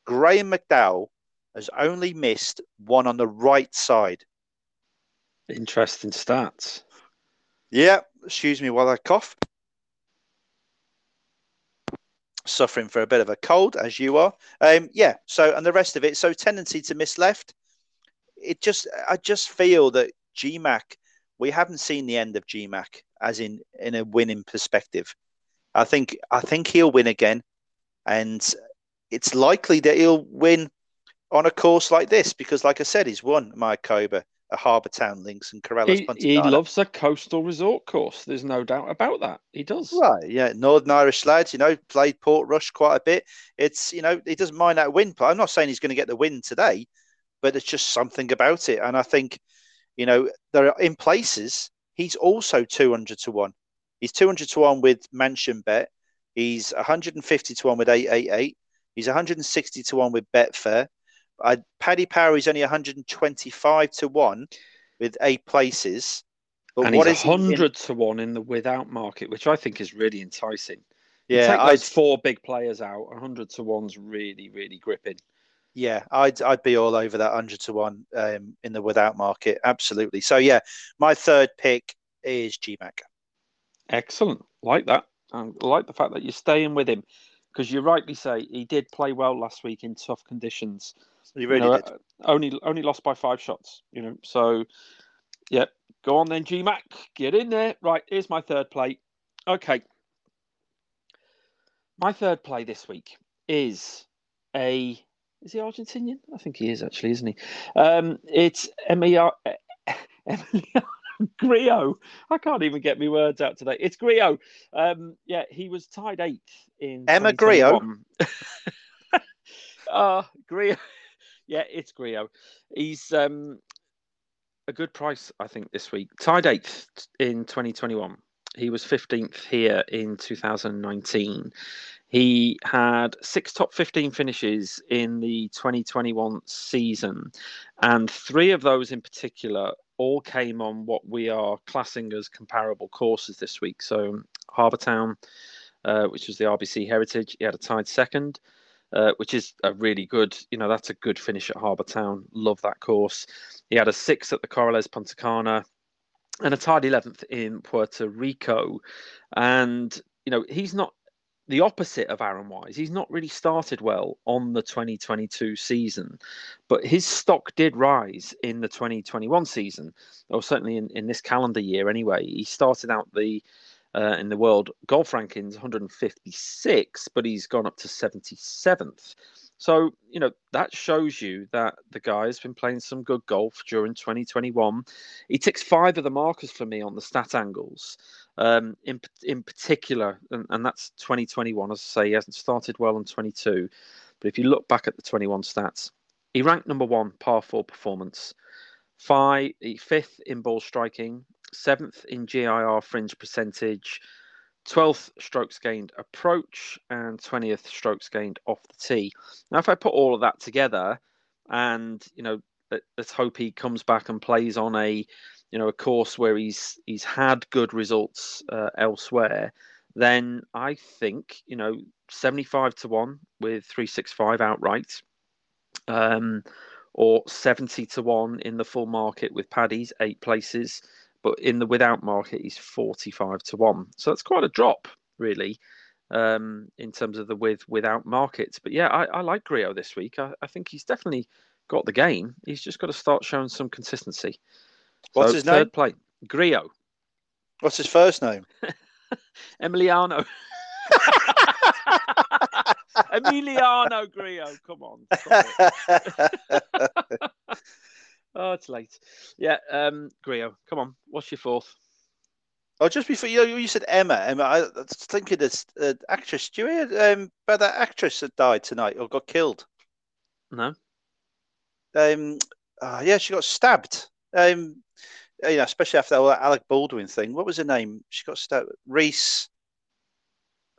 Graeme McDowell has only missed one on the right side. Interesting stats. Yeah, excuse me while I cough. Suffering for a bit of a cold, as you are. Um, yeah. So, and the rest of it. So, tendency to miss left. It just, I just feel that GMAC, we haven't seen the end of GMAC as in in a winning perspective. I think, I think he'll win again, and it's likely that he'll win on a course like this because, like I said, he's won Mayakoba, a Harbour Town links, and Corales He, Punta he loves a coastal resort course. There's no doubt about that. He does. Right, yeah, Northern Irish lads, you know, played Portrush quite a bit. It's, you know, he doesn't mind that win. I'm not saying he's going to get the win today, but it's just something about it. And I think, you know, there are in places he's also 200 to one. He's 200 to one with Mansion Bet. He's 150 to one with 888. He's 160 to one with Betfair. I, Paddy Power is only 125 to one with eight places. But and what he's is he in- 100 to 1 in the without market, which I think is really enticing. You Yeah, take I'd, those four big players out, 100 to 1's really, really gripping. yeah, I'd I'd be all over that 100 to one um, in the without market. Absolutely. So yeah, my third pick is GMAC. Excellent. Like that. I like the fact that you're staying with him because you rightly say he did play well last week in tough conditions. You You really know, did. uh, Only only lost by five shots, you know. So, yeah, go on then, GMAC. Get in there. Right, here's my third play. Okay. My third play this week is a. Is he Argentinian? I think he is actually, isn't he? Um, it's Emiliano <laughs> <laughs> Grillo. I can't even get my words out today. It's Grillo. Um, yeah, he was tied eighth in Emma? 2021. <laughs> Ah, Grillo. Yeah, it's Grillo. He's um, a good price, I think, this week. Tied eighth in 2021. He was 15th here in 2019. He had six top 15 finishes in the 2021 season, and three of those in particular all came on what we are classing as comparable courses this week. So, Harbour Town, uh, which was the RBC Heritage, he had a tied second. Uh, which is a really good, you know, that's a good finish at Harbour Town. Love that course. He had a six at the Corales Punta and a tied 11th in Puerto Rico. And, you know, he's not the opposite of Aaron Wise. He's not really started well on the 2022 season, but his stock did rise in the 2021 season, or certainly in, in this calendar year anyway. He started out the uh, in the world golf rankings 156, but he's gone up to 77th. So, you know, that shows you that the guy has been playing some good golf during 2021. He ticks five of the markers for me on the stat angles, um, in, in particular, and, and that's 2021. As I say, he hasn't started well in 22. But if you look back at the 21 stats, he ranked number one par four performance, five, fifth in ball striking, seventh in GIR fringe percentage, 12th strokes gained approach, and 20th strokes gained off the tee. Now, if I put all of that together, and you know, let's hope he comes back and plays on a, you know, a course where he's he's had good results uh, elsewhere, then I think you know, 75 to one with 365 outright. Um, or 70 to 1 in the full market with Paddy's eight places but in the without market he's 45 to 1 so that's quite a drop really um, in terms of the with without markets. But yeah i, I like Grillo this week. I, I think he's definitely got the game. He's just got to start showing some consistency What's So, his third name? play Grillo What's his first name? <laughs> Emiliano <laughs> Emiliano Grillo come on it. <laughs> Oh, it's late. Yeah, um, Grillo, come on. What's your fourth? Oh, just before you, you said Emma. Emma, I was thinking this uh, actress. Do you hear um, about that actress that died tonight or got killed? No. Um, ah, yeah, she got stabbed. Um, Uh, you know, especially after that whole Alec Baldwin thing. What was her name? She got stabbed. Reese.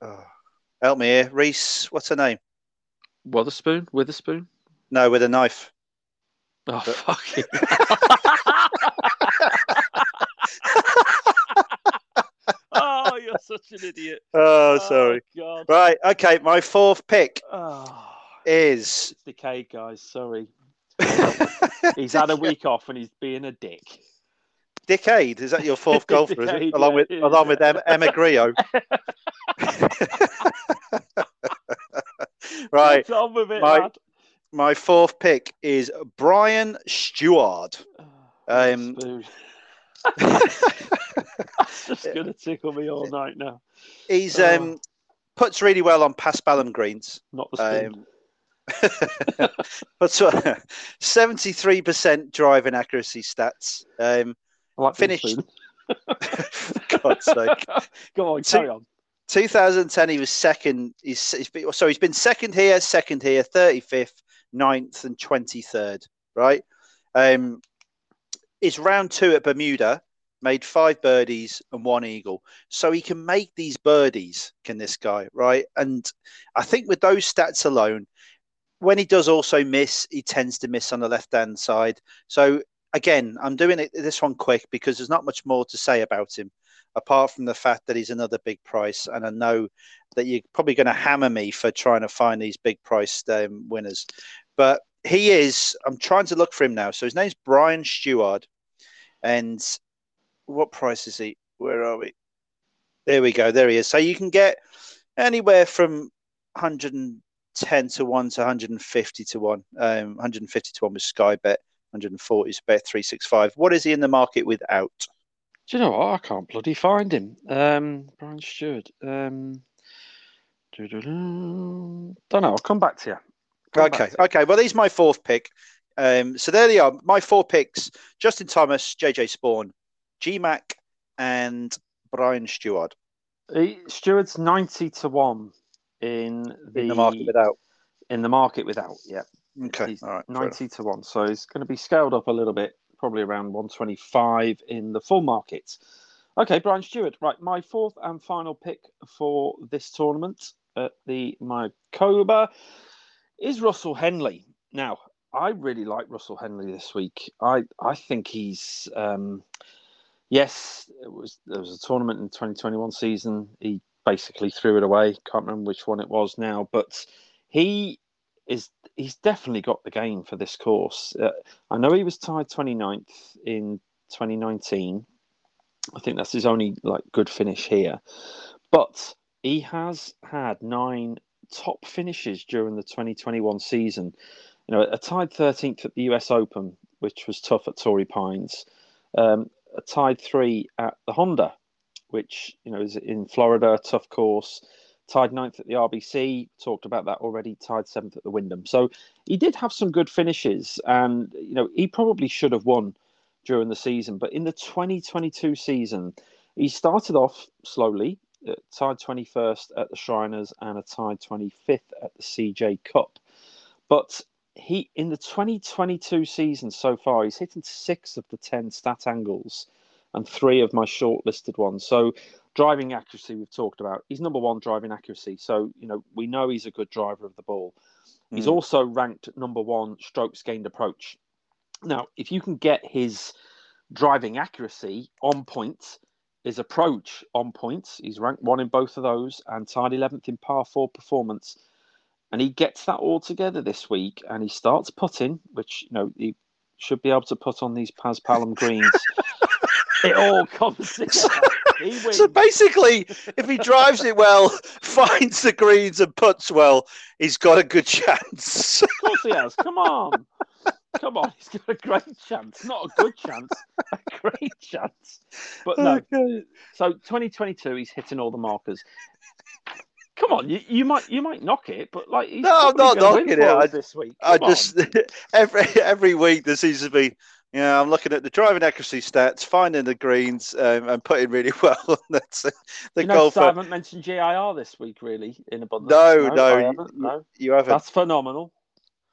Oh, help me here, Reese. What's her name? Witherspoon? Witherspoon? No, with a knife. Oh, fucking. <laughs> oh, you're such an idiot. Oh, oh, sorry. God. Right. Okay. My fourth pick Oh, is. it's decayed, guys. Sorry. <laughs> He's had a week off and he's being a dick. Decade. Is that your fourth <laughs> golfer? Decade, Along with it is, along with Emma, Emma Grillo. <laughs> <laughs> right. On with it, my- lad. My fourth pick is Brian Stuart. Oh, Um. That's just gonna tickle me all night now. He's Oh. um puts really well on Paspalum greens. Not the spoon. Um, but seventy-three percent driving accuracy stats. Um, like finished-. <laughs> God's sake. <laughs> Go on, carry on. 2010, he was second. He's, he's been, so he's been second here, second here, 35th, 9th, and 23rd. Right. Um, his round two at Bermuda made five birdies and one eagle. So he can make these birdies. Can this guy? Right. And I think with those stats alone, when he does also miss, he tends to miss on the left hand side. So again, I'm doing it this one quick because there's not much more to say about him apart from the fact that he's another big price. And I know that you're probably going to hammer me for trying to find these big price um, winners. But he is, I'm trying to look for him now. So his name's Brian Stuart. And what price is he? Where are we? There we go. There he is. So you can get anywhere from 110 to 1 to 150 to 1. Um, 150 to 1 with Sky Bet. 140 is Bet 365. What is he in the market without? Do you know what? I can't bloody find him. Um, Brian Stuart. Um, don't know. I'll come back to you. Come Okay, to you. okay. Well, he's my fourth pick. Um, so there they are. My four picks: Justin Thomas, JJ Spaun, G Mac, and Brian Stuart. He, Stuart's ninety to one in the, In the market without. in the market without. Yeah, Okay, he's all right. ninety to one. So he's going to be scaled up a little bit, probably around one twenty five in the full market. Okay, Brian Stuart. Right, my fourth and final pick for this tournament at the Mayakoba is Russell Henley. Now, I really like Russell Henley this week. I I think he's um, yes, it was there was a tournament in the 2021 season. He basically threw it away. Can't remember which one it was now, but he is he's definitely got the game for this course. Uh, I know he was tied 29th in 2019. I think that's his only like good finish here, but he has had nine top finishes during the 2021 season. You know, a tied 13th at the US Open, which was tough at Torrey Pines. Um, a tied three at the Honda, which you know is in Florida, tough course. Tied ninth at the RBC, talked about that already. Tied seventh at the Wyndham. So he did have some good finishes, and you know he probably should have won during the season. But in the 2022 season, he started off slowly, uh, tied 21st at the Shriners and a tied 25th at the CJ Cup. But he in the 2022 season so far, he's hitting six of the 10 stat angles and three of my shortlisted ones. So driving accuracy we've talked about. He's number one driving accuracy. So, you know, we know he's a good driver of the ball. He's Mm. also ranked number one strokes gained approach. Now, if you can get his driving accuracy on point, his approach on point, he's ranked one in both of those and tied 11th in par four performance. And he gets that all together this week and he starts putting, which, you know, he should be able to put on these Paspalum greens. <laughs> it all comes together. So basically, if he drives it well, <laughs> finds the greens and puts well, he's got a good chance. Of course he has. Come on. Come on. He's got a great chance. Not a good chance, a great chance. But no. Okay. So 2022, he's hitting all the markers. Come on, you, you might you might knock it, but like he's No, I'm not knocking it. I- this week. I Come on. just <laughs> every every week there seems to be Yeah, I'm looking at the driving accuracy stats, finding the greens, um, and putting really <laughs> well. That's the you know, golfer. I haven't mentioned GIR this week, really, in abundance. No, no, haven't, no. You haven't. That's phenomenal.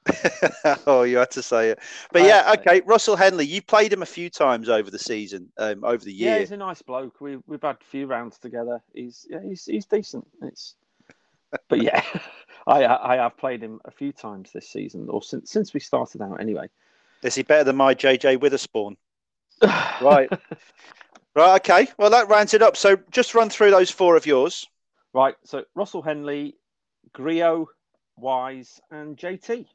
<laughs> oh, you had to say it. But I yeah, had to okay. Russell Henley, you played him a few times over the season, um, over the Yeah, year. he's a nice bloke. We we've had a few rounds together. He's yeah, he's he's decent. It's but yeah, <laughs> I I have played him a few times this season, or since since we started out anyway. Is he better than my JJ Witherspoon? <sighs> Right. Right. Okay. Well, that rounds it up. So just run through those four of yours. Right. So Russell Henley, Grillo, Wise, and JT.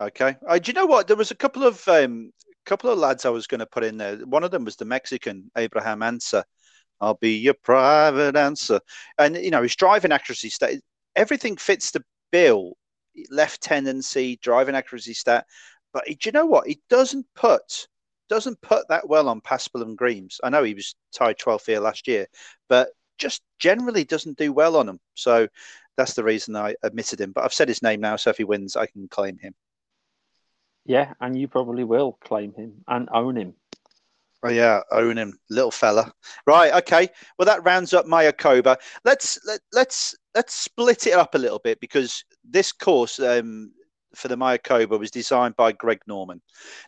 Okay. Uh, do you know what? There was a couple of um, couple of lads I was going to put in there. One of them was the Mexican Abraham Ancer. I'll be your private answer. And you know his driving accuracy stat, everything fits the bill. Left tendency, driving accuracy stat. But he- do you know what? He doesn't put doesn't put that well on Paspalum Greaves. I know he was tied 12th here last year, but just generally doesn't do well on them. So that's the reason I admitted him. But I've said his name now, so if he wins, I can claim him. Yeah, and you probably will claim him and own him. Oh yeah, own him, little fella. Right, okay. Well, that rounds up Mayakoba. Let's let, let's let's split it up a little bit because this course um, for the Mayakoba was designed by Greg Norman.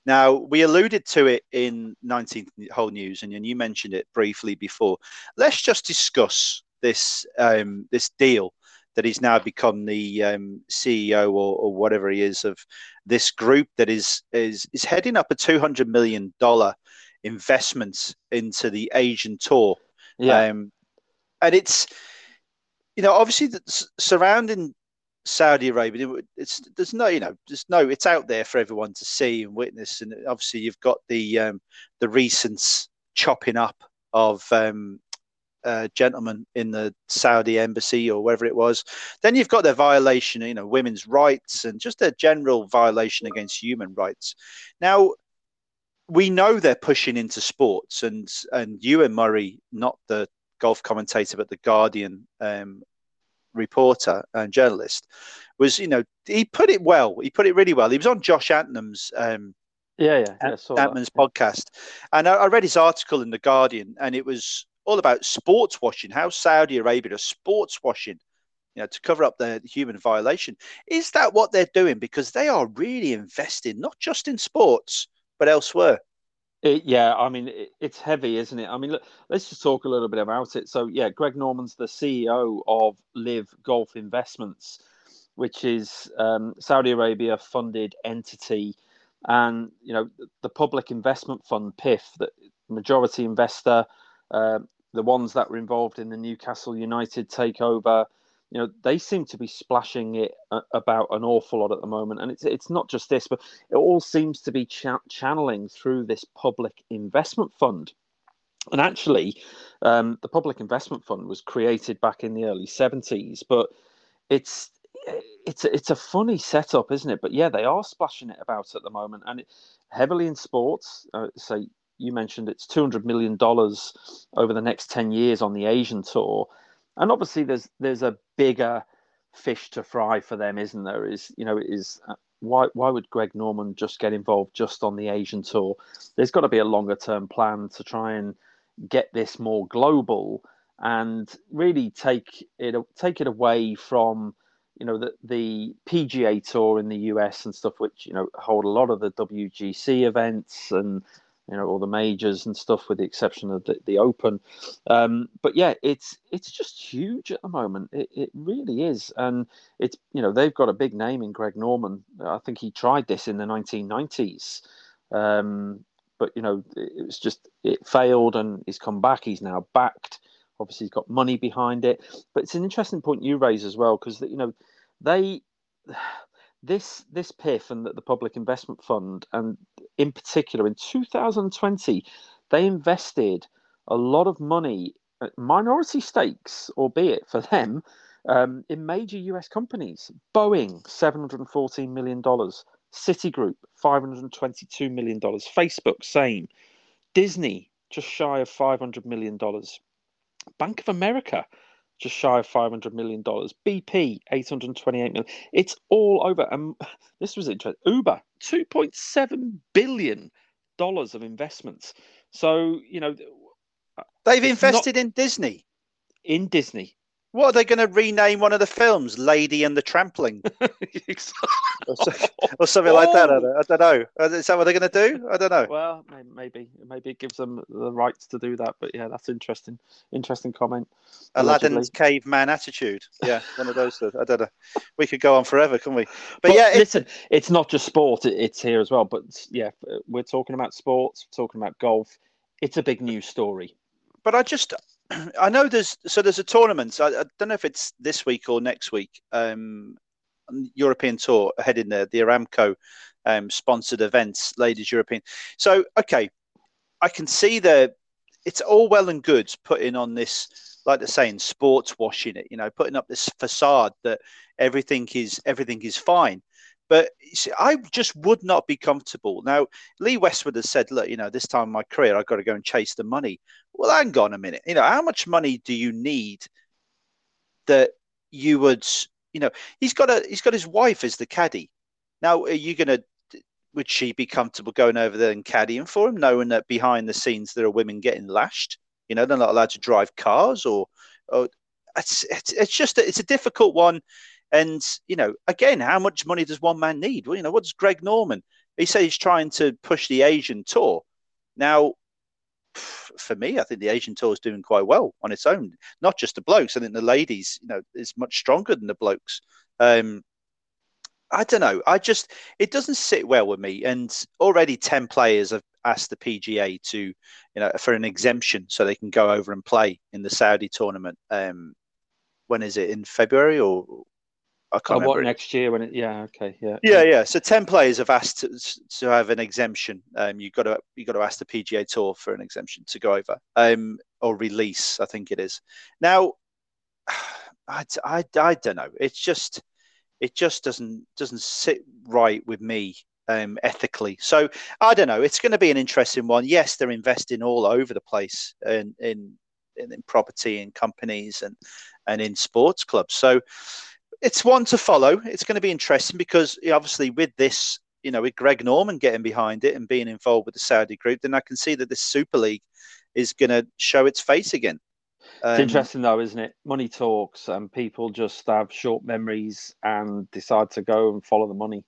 Now we alluded to it in 19th Hole News, and you mentioned it briefly before. Let's just discuss this um, this deal that he's now become the um, CEO or, or whatever he is of this group that is is is heading up a 200 million dollar investment into the Asian tour. Yeah, Um, and it's, you know, obviously the, surrounding Saudi Arabia, it's there's no, you know, there's no, it's out there for everyone to see and witness. And obviously you've got the um, the recent chopping up of um, uh, gentlemen in the Saudi embassy or wherever it was. Then you've got their violation, you know, women's rights and just a general violation against human rights. Now, we know they're pushing into sports, and and Ewan Murray, not the golf commentator, but the Guardian um, reporter and journalist, was you know he put it well. He put it really well. He was on Josh Antnam's um, yeah, yeah. yeah. Antman's podcast, and I, I read his article in the Guardian, and it was all about sports washing. How Saudi Arabia is sports washing, you know, to cover up their human violation. Is that what they're doing? Because they are really investing not just in sports but elsewhere. It, yeah, I mean, it, it's heavy, isn't it? I mean, look, let's just talk a little bit about it. So, yeah, Greg Norman's the CEO of Live Golf Investments, which is um, Saudi Arabia funded entity, and you know the Public Investment Fund (PIF), the majority investor, uh, the ones that were involved in the Newcastle United takeover. You know, they seem to be splashing it about an awful lot at the moment, and it's it's not just this, but it all seems to be cha- channeling through this public investment fund. And actually, um, the public investment fund was created back in the early seventies, but it's it's it's a funny setup, isn't it? But yeah, they are splashing it about at the moment, and it, heavily in sports. Uh, so you mentioned it's two hundred million dollars over the next ten years on the Asian tour, and obviously there's there's a bigger fish to fry for them, isn't there? Is you know is uh, why why would Greg Norman just get involved just on the Asian tour? There's got to be a longer term plan to try and get this more global and really take it take it away from you know the the PGA Tour in the US and stuff, which you know hold a lot of the WGC events and you know all the majors and stuff, with the exception of the, the Open. Um, but yeah, it's it's just huge at the moment. It, it really is, and it's you know they've got a big name in Greg Norman. I think he tried this in the 1990s, um, but you know it, was just it failed, and he's come back. He's now backed. Obviously, he's got money behind it. But it's an interesting point you raise as well because you know they this this PIF and the, the Public Investment Fund, and in particular in 2020, they invested a lot of money, uh, minority stakes, albeit for them, um, in major US companies. Boeing, $714 million. Citigroup, $522 million. Facebook, same. Disney, just shy of $500 million. Bank of America, just shy of $500 million. BP, 828 million. It's all over. And <laughs> this was interesting. Uber, 2.7 billion dollars of investments. So you know, They've It's not- invested in Disney. in Disney. What are they going to rename one of the films? Lady and the Trampling, <laughs> or, so, or something like that. I don't, I don't know. Is that what they're going to do? I don't know. well, maybe maybe it gives them the rights to do that. But yeah, that's interesting. Interesting comment. Aladdin's caveman attitude. Yeah, one of those. I don't know. We could go on forever, couldn't we? But, But yeah, it, listen, it's not just sport; it's here as well. But yeah, we're talking about sports, we're talking about golf. It's a big news story. but I just I know there's so there's a tournament. I, I don't know if it's this week or next week. Um, European Tour heading there, the Aramco um, sponsored events, Ladies European. So okay, I can see the it's all well and good putting on this, like they're saying, sports washing it. You know, putting up this facade that everything is everything is fine. But see, I just would not be comfortable. Now, Lee Westwood has said, look, you know, this time in my career, I've got to go and chase the money. Well, hang on a minute. You know, how much money do you need that you would, you know, he's got a he's got his wife as the caddy. Now, are you gonna would she be comfortable going over there and caddying for him, knowing that behind the scenes there are women getting lashed? You know, they're not allowed to drive cars or or it's it's, it's just it's a difficult one. And you know, again, how much money does one man need? Well, you know, what's Greg Norman? He says he's trying to push the Asian tour. Now, for me, I think the Asian tour is doing quite well on its own. Not just the blokes. I think the ladies, you know, is much stronger than the blokes. Um, I don't know. I just it doesn't sit well with me. And already ten players have asked the PGA to, you know, for an exemption so they can go over and play in the Saudi tournament. Um, when is it in February or I can't Oh, what next year when it? Yeah, okay, yeah, Yeah, yeah. So ten players have asked to, to have an exemption. Um, you've got to you got to ask the PGA Tour for an exemption to go over, um, or release. I think it is. Now, <sighs> I, I, I don't know. It's just it just doesn't doesn't sit right with me um, ethically. So I don't know. It's going to be an interesting one. Yes, they're investing all over the place in in in, in property and companies and and in sports clubs. So it's one to follow. It's going to be interesting because obviously with this, you know, with Greg Norman getting behind it and being involved with the Saudi group, then I can see that this Super League is going to show its face again. It's Um, interesting though, isn't it? Money talks, and people just have short memories and decide to go and follow the money.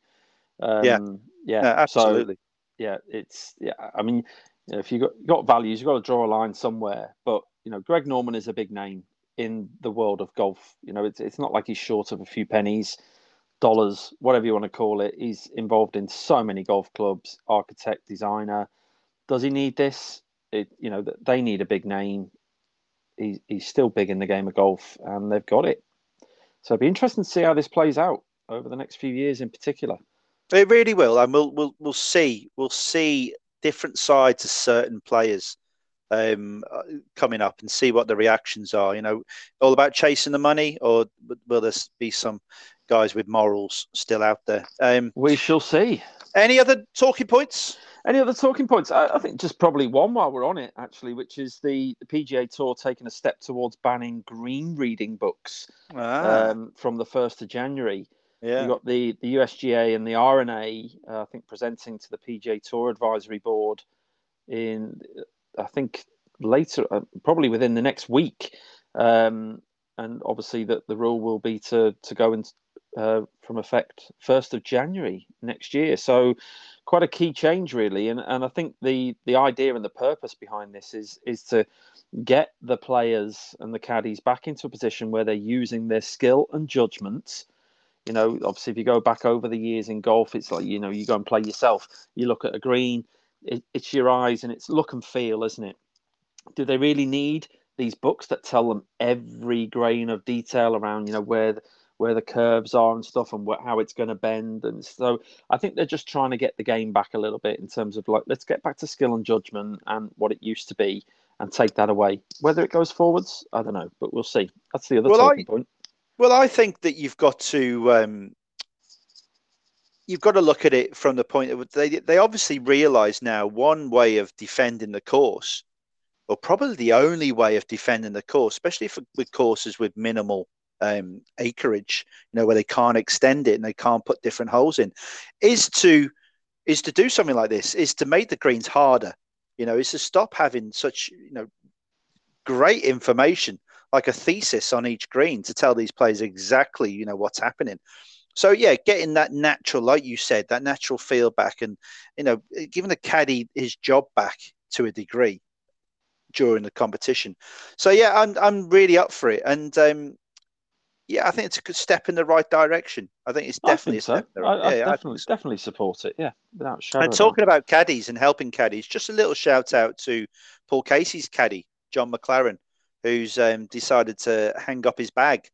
Um, Yeah. yeah, no, absolutely. So, yeah, it's yeah. I mean, if you got got values, you've got to draw a line somewhere. But you know, Greg Norman is a big name in the world of golf. You know, it's it's not like he's short of a few pennies, dollars, whatever you want to call it. He's involved in so many golf clubs, architect, designer. Does he need this? It, you know, th- they need a big name. He's he's still big in the game of golf, and they've got it. So it'd be interesting to see how this plays out over the next few years, in particular. It really will, and we'll we'll we'll see we'll see different sides to certain players um, coming up and see what the reactions are. You know, all about chasing the money, or will there be some guys with morals still out there? Um, We shall see. any other talking points? Any other talking points? I, I think just probably one while we're on it, actually, which is the, the PGA Tour taking a step towards banning green reading books Ah, um, from the 1st of January. yeah, You've got the, the USGA and the R&A, uh, I think, presenting to the PGA Tour Advisory Board in, I think, later, uh, probably within the next week. Um, and obviously, that the rule will be to, to go in, uh, from effect 1st of January next year. So, quite a key change, really. And, and I think the, the idea and the purpose behind this is, is to get the players and the caddies back into a position where they're using their skill and judgment you know, obviously, if you go back over the years in golf, it's like you know, you go and play yourself. You look at a green, it, it's your eyes and it's look and feel, isn't it? Do they really need these books that tell them every grain of detail around, you know, where the, where the curves are and stuff, and what, how it's going to bend? And so, I think they're just trying to get the game back a little bit in terms of like, let's get back to skill and judgment and what it used to be, and take that away. Whether it goes forwards, I don't know, but we'll see. That's the other Well, talking I- point. Well, I think that you've got to um, you've got to look at it from the point of they they obviously realise now one way of defending the course, or probably the only way of defending the course, especially for, with courses with minimal um, acreage, you know, where they can't extend it and they can't put different holes in, is to is to do something like this, is to make the greens harder. You know, is to stop having such you know great information like a thesis on each green to tell these players exactly you know what's happening. So yeah, getting that natural, like you said, that natural feel back, and you know, giving the caddy his job back to a degree during the competition. So yeah, I'm I'm really up for it, and um, yeah, I think it's a good step in the right direction. I think it's I definitely think so. a step. in the I, right- I yeah, I think definitely, so. definitely support it. Yeah, without. And talking about caddies and helping caddies, just a little shout out to Paul Casey's caddy, John McLaren, who's um, decided to hang up his bag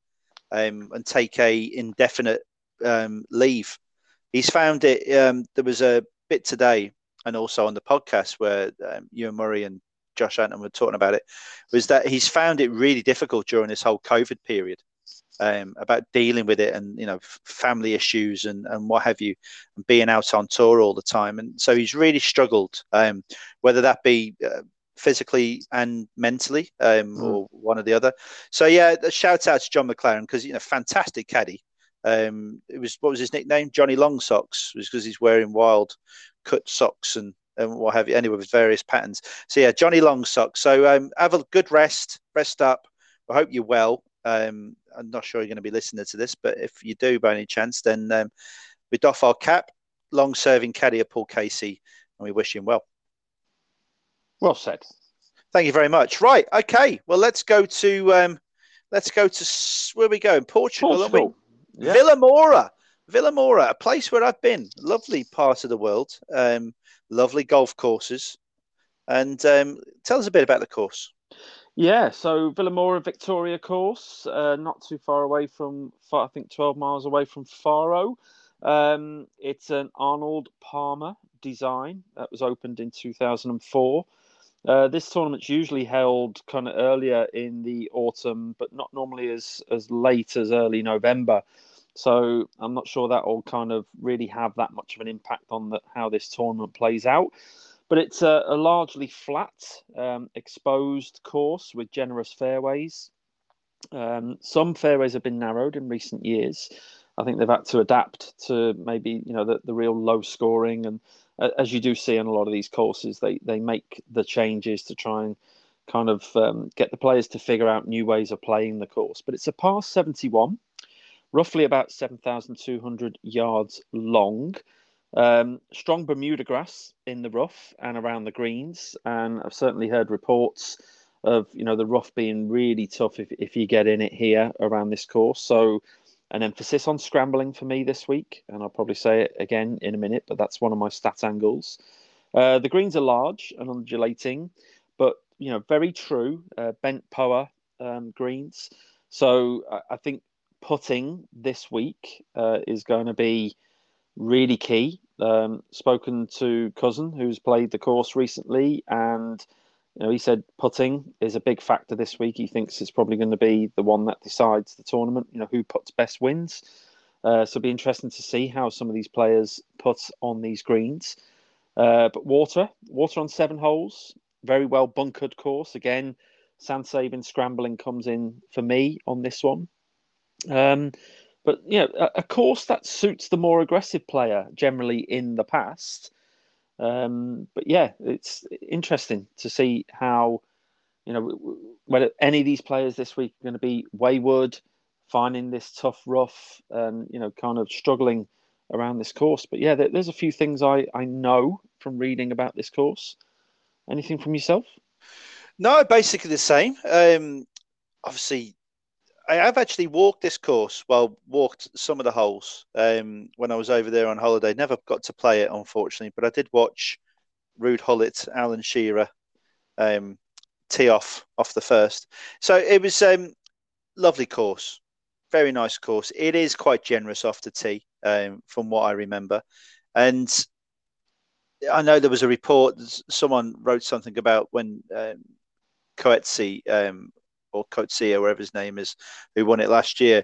um, and take a indefinite um, leave. He's found it. Um, there was a bit today, and also on the podcast where um, Ewan Murray and Josh Anton were talking about it, was that he's found it really difficult during this whole COVID period. Um, about dealing with it and you know family issues and, and what have you and being out on tour all the time and so he's really struggled um, whether that be uh, physically and mentally um, Mm. or one or the other so yeah shout out to john mclaren because you know fantastic caddy um, it was what was his nickname johnny long socks was because he's wearing wild cut socks and and what have you anyway with various patterns so yeah johnny long socks so um, have a good rest rest up i hope you're well um, i'm not sure you're going to be listening to this but if you do by any chance then um, we doff our cap long serving caddy paul casey and we wish him well Well said. Thank you very much. Right. Okay. Well, let's go to um, let's go to where we go in Portugal. aren't we? Portugal. Yeah. Vilamoura. Villa Moura, a place where I've been. Lovely part of the world. Um, lovely golf courses. And um, tell us a bit about the course. Yeah, so Vilamoura Victoria course, uh, not too far away from, I think 12 miles away from Faro. Um, it's an Arnold Palmer design that was opened in 2004. Uh, this tournament's usually held kind of earlier in the autumn, but not normally as as late as early November. So I'm not sure that will kind of really have that much of an impact on the, how this tournament plays out. But it's a, a largely flat, um, exposed course with generous fairways. Um, some fairways have been narrowed in recent years. I think they've had to adapt to maybe you know the, the real low scoring and uh, as you do see on a lot of these courses, they they make the changes to try and kind of um, get the players to figure out new ways of playing the course. But it's a par 71, roughly about 7,200 yards long. Um, strong Bermuda grass in the rough and around the greens, and I've certainly heard reports of you know the rough being really tough if if you get in it here around this course. So an emphasis on scrambling for me this week, and I'll probably say it again in a minute, but that's one of my stat angles. Uh, the greens are large and undulating, but you know very true uh, bent poa um, greens. So I, I think putting this week uh, is going to be really key. Um, spoken to cousin who's played the course recently, and you know he said putting is a big factor this week. He thinks it's probably going to be the one that decides the tournament. You know who puts best wins. Uh, so it'll be interesting to see how some of these players put on these greens. Uh, but water, water on seven holes, very well bunkered course. Again, sand saving scrambling comes in for me on this one. Um, but you know, a, a course that suits the more aggressive player generally in the past. Um, but yeah, it's interesting to see how you know whether any of these players this week are going to be wayward, finding this tough rough, and you know, kind of struggling around this course. But yeah, there, there's a few things I I know from reading about this course. Anything from yourself? No, basically the same. Um, obviously, I have actually walked this course. Well, walked some of the holes um, when I was over there on holiday. Never got to play it, unfortunately, but I did watch Ruud Gullit, Alan Shearer um, tee off off the first. So it was um, lovely course, very nice course. It is quite generous off the tee, um, from what I remember, and I know there was a report. Someone wrote something about when um, Coetzee um, or Coetzee or whatever his name is, who won it last year,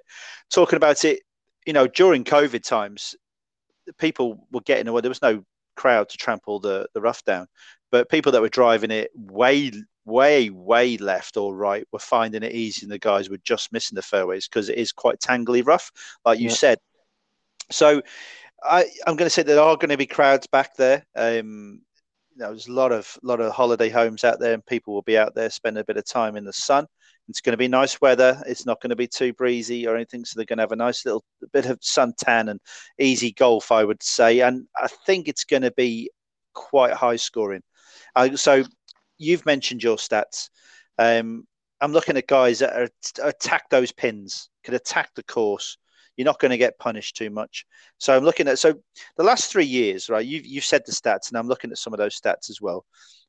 talking about it. You know, during COVID times, people were getting away. There was no crowd to trample the the rough down, but people that were driving it way, way, way left or right were finding it easy, and the guys were just missing the fairways because it is quite tangly rough, like you Yeah. said. So I, I'm going to say there are going to be crowds back there. Um, you know, there's a lot of lot of holiday homes out there, and people will be out there spending a bit of time in the sun. It's going to be nice weather. It's not going to be too breezy or anything, so they're going to have a nice little bit of suntan and easy golf, I would say. And I think it's going to be quite high scoring. Uh, so you've mentioned your stats. Um, I'm looking at guys that are, attack those pins, can attack the course. You're not going to get punished too much. So I'm looking at so the last three years, right? You've you've said the stats, and I'm looking at some of those stats as well.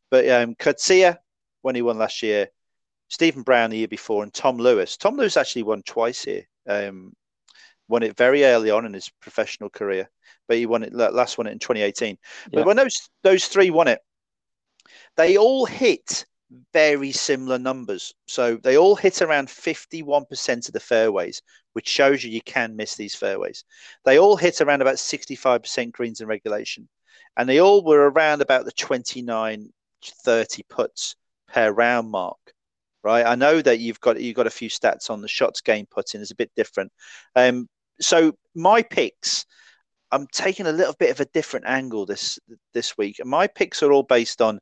But um, Coetzee, when he won last year, Steven Brown the year before, and Tom Lewis. Tom Lewis actually won twice here. Um, won it very early on in his professional career, but he won it last won it in 2018. But Yeah. when those those three won it, they all hit very similar numbers. So they all hit around 51% of the fairways, which shows you you can miss these fairways. They all hit around about 65% greens in regulation. And they all were around about the 29, 30 putts per round mark. Right. I know that you've got you've got a few stats on the shots game putting is a bit different. Um, so my picks, I'm taking a little bit of a different angle this this week. My picks are all based on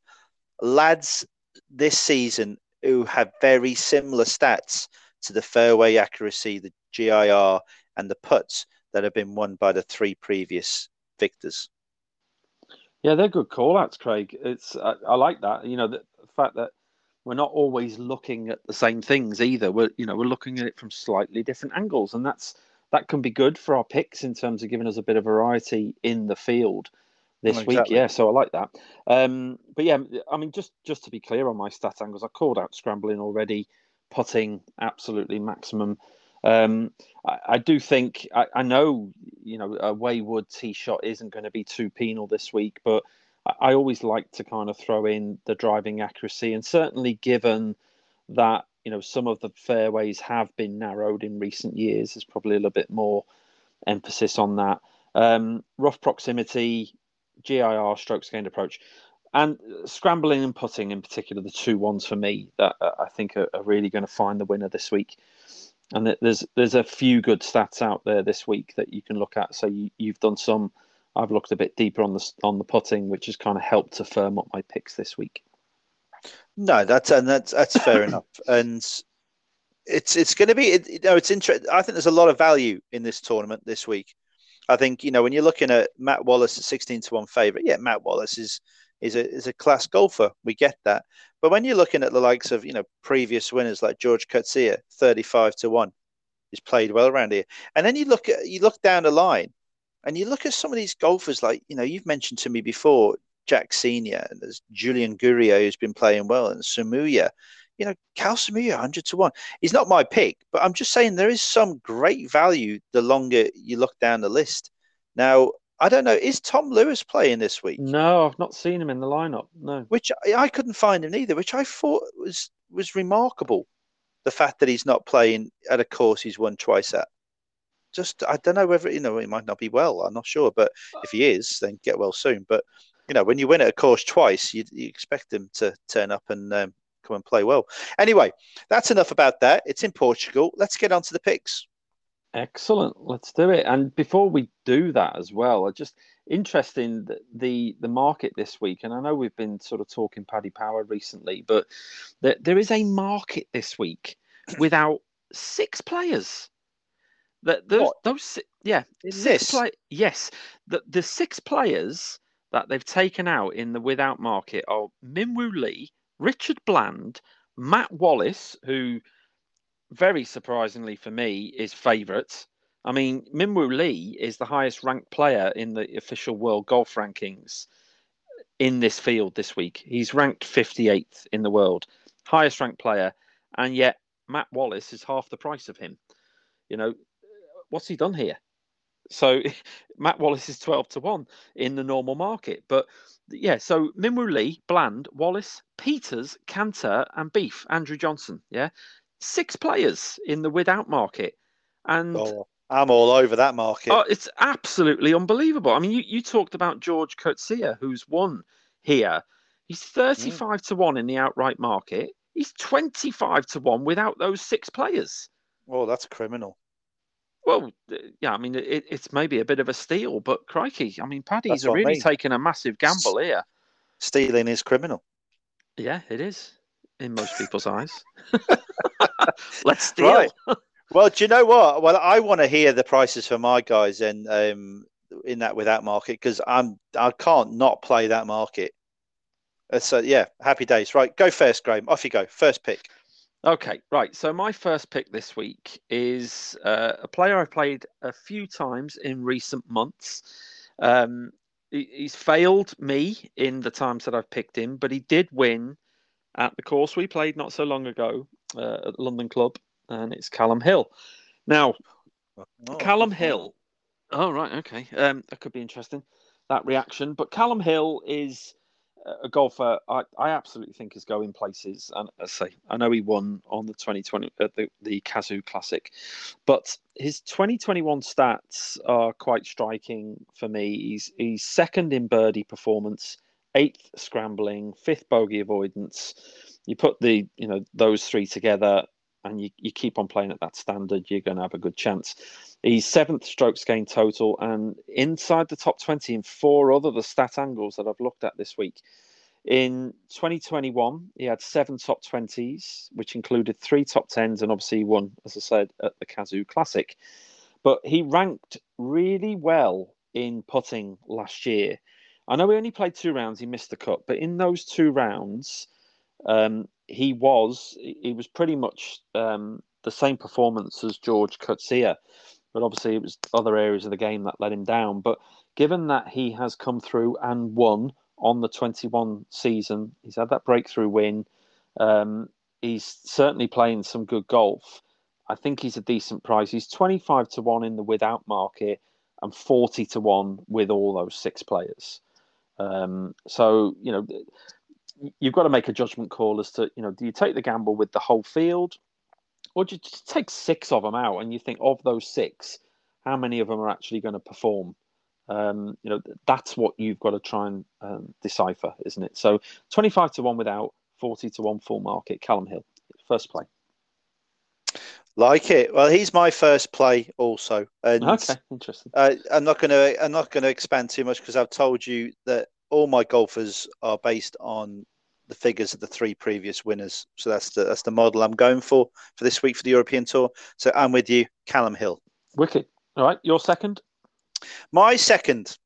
lads this season who have very similar stats to the fairway accuracy, the GIR, and the putts that have been won by the three previous victors. Yeah, they're good call outs, Craig. It's I, I like that. You know, the fact that we're not always looking at the same things either. We're you know we're looking at it from slightly different angles, and that's that can be good for our picks in terms of giving us a bit of variety in the field this Oh, week. Yeah, so I like that. Um, but yeah, I mean, just just to be clear on my stat angles, I called out scrambling already, putting absolutely maximum. Um, I, I do think I, I know you know a wayward tee shot isn't going to be too penal this week, but I, always like to kind of throw in the driving accuracy, and certainly given that you know some of the fairways have been narrowed in recent years, there's probably a little bit more emphasis on that. Um, rough proximity, GIR, strokes gained approach, and scrambling and putting in particular, the two ones for me that uh, I think are, are really going to find the winner this week. And there's there's a few good stats out there this week that you can look at. So you, you've done some. I've looked a bit deeper on the on the putting, which has kind of helped to firm up my picks this week. No, that's and that's that's fair <laughs> enough. And it's it's going to be it, you know it's interesting. I think there's a lot of value in this tournament this week. I think you know when you're looking at Matt Wallace at 16 to one favorite, yeah, Matt Wallace is is a is a class golfer. We get that. But when you're looking at the likes of you know previous winners like George Coetzee, 35 to one, he's played well around here. And then you look at you look down the line, and you look at some of these golfers like you know you've mentioned to me before Jack Senior, and there's Julien Guerrier who's been playing well, and Samooja. You know, Kalle Samooja, 100 to 1. He's not my pick, but I'm just saying there is some great value the longer you look down the list. Now, I don't know, is Tom Lewis playing this week? No, I've not seen him in the lineup. No. Which I, I couldn't find him either, which I thought was was remarkable. The fact that he's not playing at a course he's won twice at. Just I don't know whether you know he might not be well. I'm not sure, but if he is, then get well soon. But you know, when you win at a course twice, you, you expect him to turn up and um, come and play well. Anyway, that's enough about that. It's in Portugal. Let's get on to the picks. Excellent. Let's do it. And before we do that as well, I just interesting the the market this week, and I know we've been sort of talking Paddy Power recently, but there, there is a market this week without six players. That those, What? those yeah six this? play yes the the six players that they've taken out in the without market are Minwoo Lee, Richard Bland, Matt Wallace, who very surprisingly for me is favourite. I mean, Minwoo Lee is the highest ranked player in the official world golf rankings in this field this week. He's ranked 58th in the world, highest ranked player, and yet Matt Wallace is half the price of him. You know, what's he done here? So <laughs> Matt Wallace is 12 to 1 in the normal market. But yeah, so Minwoo Lee, Bland, Wallace, Pieters, Canter, and Beef, Andrew Johnston. Yeah. Six players in the without market. And Oh, I'm all over that market. Oh, it's absolutely unbelievable. I mean, you, you talked about George Coetzee, who's won here. He's mm. 35 to 1 in the outright market. He's 25 to 1 without those six players. Oh, that's criminal. Well, uh, yeah, I mean, it, it's maybe a bit of a steal, but crikey, I mean, Paddy's what I really mean. taking a massive gamble here. Stealing is criminal. Yeah, it is in most people's <laughs> eyes. <laughs> Let's steal. Right. Well, do you know what? Well, I want to hear the prices for my guys and um, in that without market because I'm I can't not play that market. Uh, So yeah, happy days. Right, go first, Graeme. Off you go. First pick. Okay, right. So my first pick this week is uh, a player I've played a few times in recent months. Um, he, he's failed me in the times that I've picked him, but he did win at the course we played not so long ago uh, at the London Club, and it's Callum Hill. Now, Oh, Callum Hill. Oh right, okay. Um, that could be interesting. That reaction, but Callum Hill is a golfer I, I absolutely think is going places. And I say, I know he won on the 2020 at uh, the the Kazoo Classic, but his 2021 stats are quite striking for me. He's he's second in birdie performance, eighth scrambling, fifth bogey avoidance. You put the you know those three together, and you, you keep on playing at that standard, you're going to have a good chance. He's seventh strokes gained total and inside the top 20 in four other the stat angles that I've looked at this week. In 2021, he had seven top 20s, which included three top 10s and obviously one, as I said, at the Kazoo Classic. But he ranked really well in putting last year. I know he only played two rounds, he missed the cut, but in those two rounds, um, he was he was pretty much um, the same performance as George Coetzee, but obviously it was other areas of the game that let him down. But given that he has come through and won on the 21 season, he's had that breakthrough win. Um, he's certainly playing some good golf. I think he's a decent price. He's 25 to 1 in the without market and 40 to 1 with all those six players. Um, so, you know, you've got to make a judgment call as to, you know, do you take the gamble with the whole field or do you just take six of them out and you think of those six, how many of them are actually going to perform? Um, you know, that's what you've got to try and um, decipher, isn't it? So 25 to 1 without, 40 to 1 full market. Callum Hill, first play. Like it. Well, he's my first play also, and Okay, interesting. uh, I'm not going to I'm not going to expand too much because I've told you that all my golfers are based on the figures of the three previous winners. So that's the that's the model I'm going for for this week for the European Tour. So I'm with you, Callum Hill. Wicked. All right, your second. My second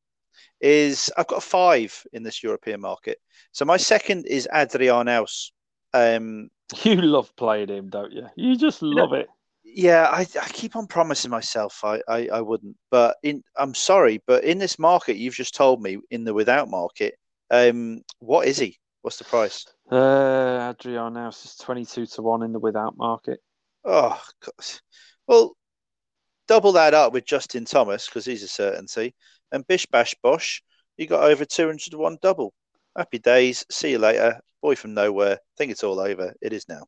is I've got a five in this European market. So my second is Adri Arnaus. Um, You love playing him, don't you? You just love it. Yeah, I, I keep on promising myself I, I, I wouldn't, but in I'm sorry, but in this market you've just told me in the without market, um, what is he? What's the price? Uh, Adrian now is 22 to 1 in the without market. Oh, God. well, double that up with Justin Thomas because he's a certainty, and Bish Bash Bosh, you got over 201 double. Happy days. See you later. Boy from nowhere. Think it's all over. It is now.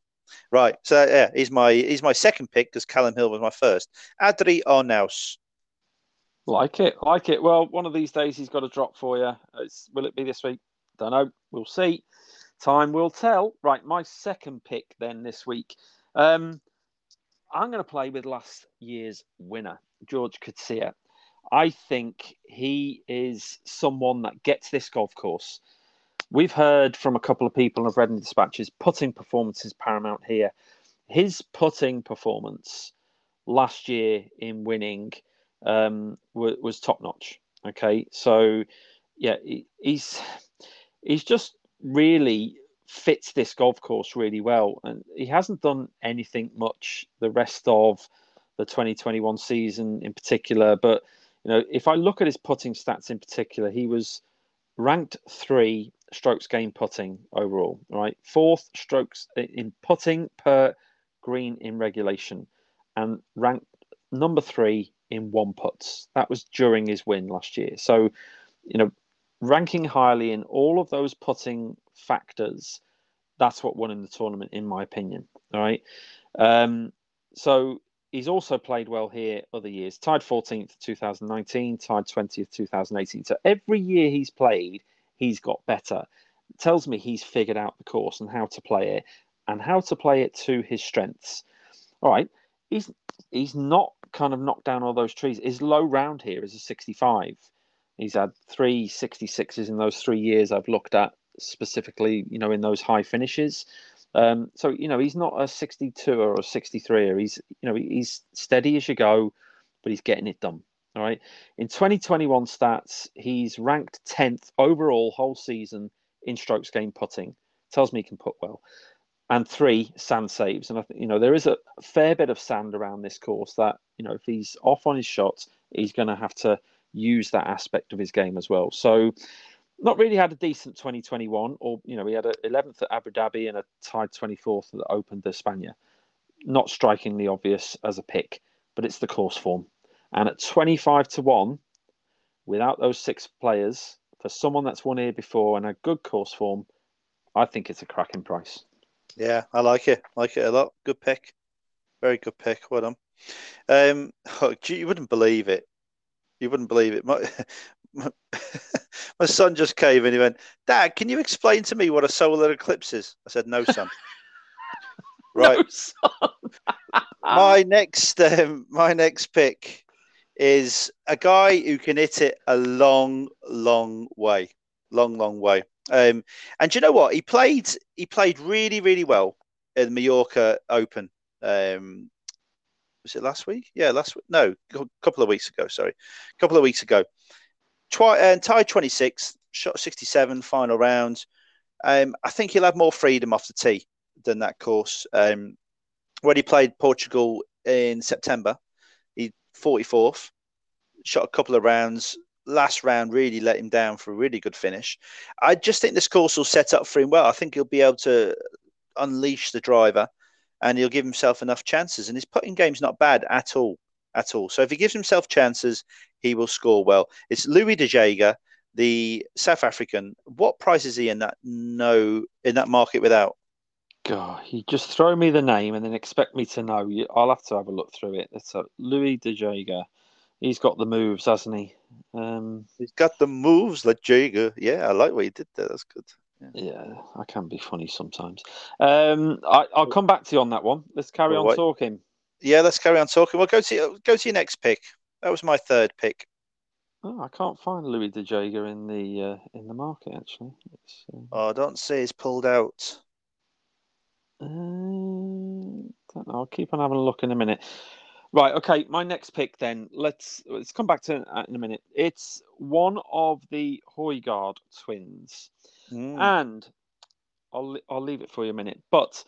Right. So yeah, he's my he's my second pick because Callum Hill was my first. Adri Arnaus. Like it, like it. Well, one of these days he's got a drop for you. It's, will it be this week? Don't know. We'll see. Time will tell. Right, my second pick then this week. Um, I'm going to play with last year's winner, George Coetzee. I think he is someone that gets this golf course. We've heard from a couple of people and I've read in the dispatches, putting performance is paramount here. His putting performance last year in winning um, was, was top notch. Okay, so yeah, he, he's he's just really fits this golf course really well, and he hasn't done anything much the rest of the 2021 season in particular. But you know, if I look at his putting stats in particular, he was ranked three strokes gained putting overall, right? Fourth strokes in putting per green in regulation, and ranked number three in one putts. That was during his win last year. So, you know, ranking highly in all of those putting factors, that's what won him the tournament, in my opinion. All right. Um, so he's also played well here other years. Tied 14th 2019, tied 20th 2018. So every year he's played, he's got better. It tells me he's figured out the course and how to play it and how to play it to his strengths. All right. He's he's not kind of knocked down all those trees. His low round here is a 65. He's had three 66s in those three years I've looked at specifically, you know, in those high finishes. Um, so you know he's not a 62 or a 63 or he's you know he's steady as you go, but he's getting it done. All right. In 2021 stats, he's ranked 10th overall whole season in strokes gained putting. Tells me he can put well. And three sand saves. And I think, you know, there is a fair bit of sand around this course that, you know, if he's off on his shots, he's going to have to use that aspect of his game as well. So, not really had a decent 2021, or, you know, he had a 11th at Abu Dhabi and a tied 24th that Open de España. Not strikingly obvious as a pick, but it's the course form. And at 25 to 1, without those six players, for someone that's won here before and a good course form, I think it's a cracking price. Yeah, I like it. like it a lot. Good pick. Very good pick. Well done. Um, <laughs> oh, gee, you wouldn't believe it. You wouldn't believe it. My, my, <laughs> my son just came and he went, Dad, can you explain to me what a solar eclipse is? I said, No, son. <laughs> right. No, son. my next um, my next pick is a guy who can hit it a long, long way, long, long way. Um, and you know what? He played he played really, really well in the Mallorca Open. Um, was it last week? Yeah, last week. No, a couple of weeks ago. Sorry, a couple of weeks ago. Twi- uh, tied 26, shot 67, final round. Um, I think he'll have more freedom off the tee than that course. Um, when he played Portugal in September, 44th, shot a couple of rounds. Last round really let him down for a really good finish. I just think this course will set up for him well. I think he'll be able to unleash the driver and he'll give himself enough chances. And his putting game's not bad at all, at all. So if he gives himself chances, he will score well. It's Louis De Jager, the South African. What price is he in that no in that market without? God, you just throw me the name and then expect me to know. I'll have to have a look through it. It's a Louis De Jager. He's got the moves, hasn't he? Um, He's got the moves like Jager. Yeah, I like what he did there. That's good. yeah, I can be funny sometimes. Um, I, I'll come back to you on that one. Let's carry on Alright. talking. Yeah, let's carry on talking. Well, go to go to your next pick. That was my third pick. Oh, I can't find Louis De Jager in the uh, in the market actually. It's, uh, Oh, I don't say he's pulled out. Uh, don't know. I'll keep on having a look in a minute. Right. Okay. My next pick then. Let's let's come back to that in a minute. It's one of the Højgaard twins. Mm. and I'll I'll leave it for you a minute. But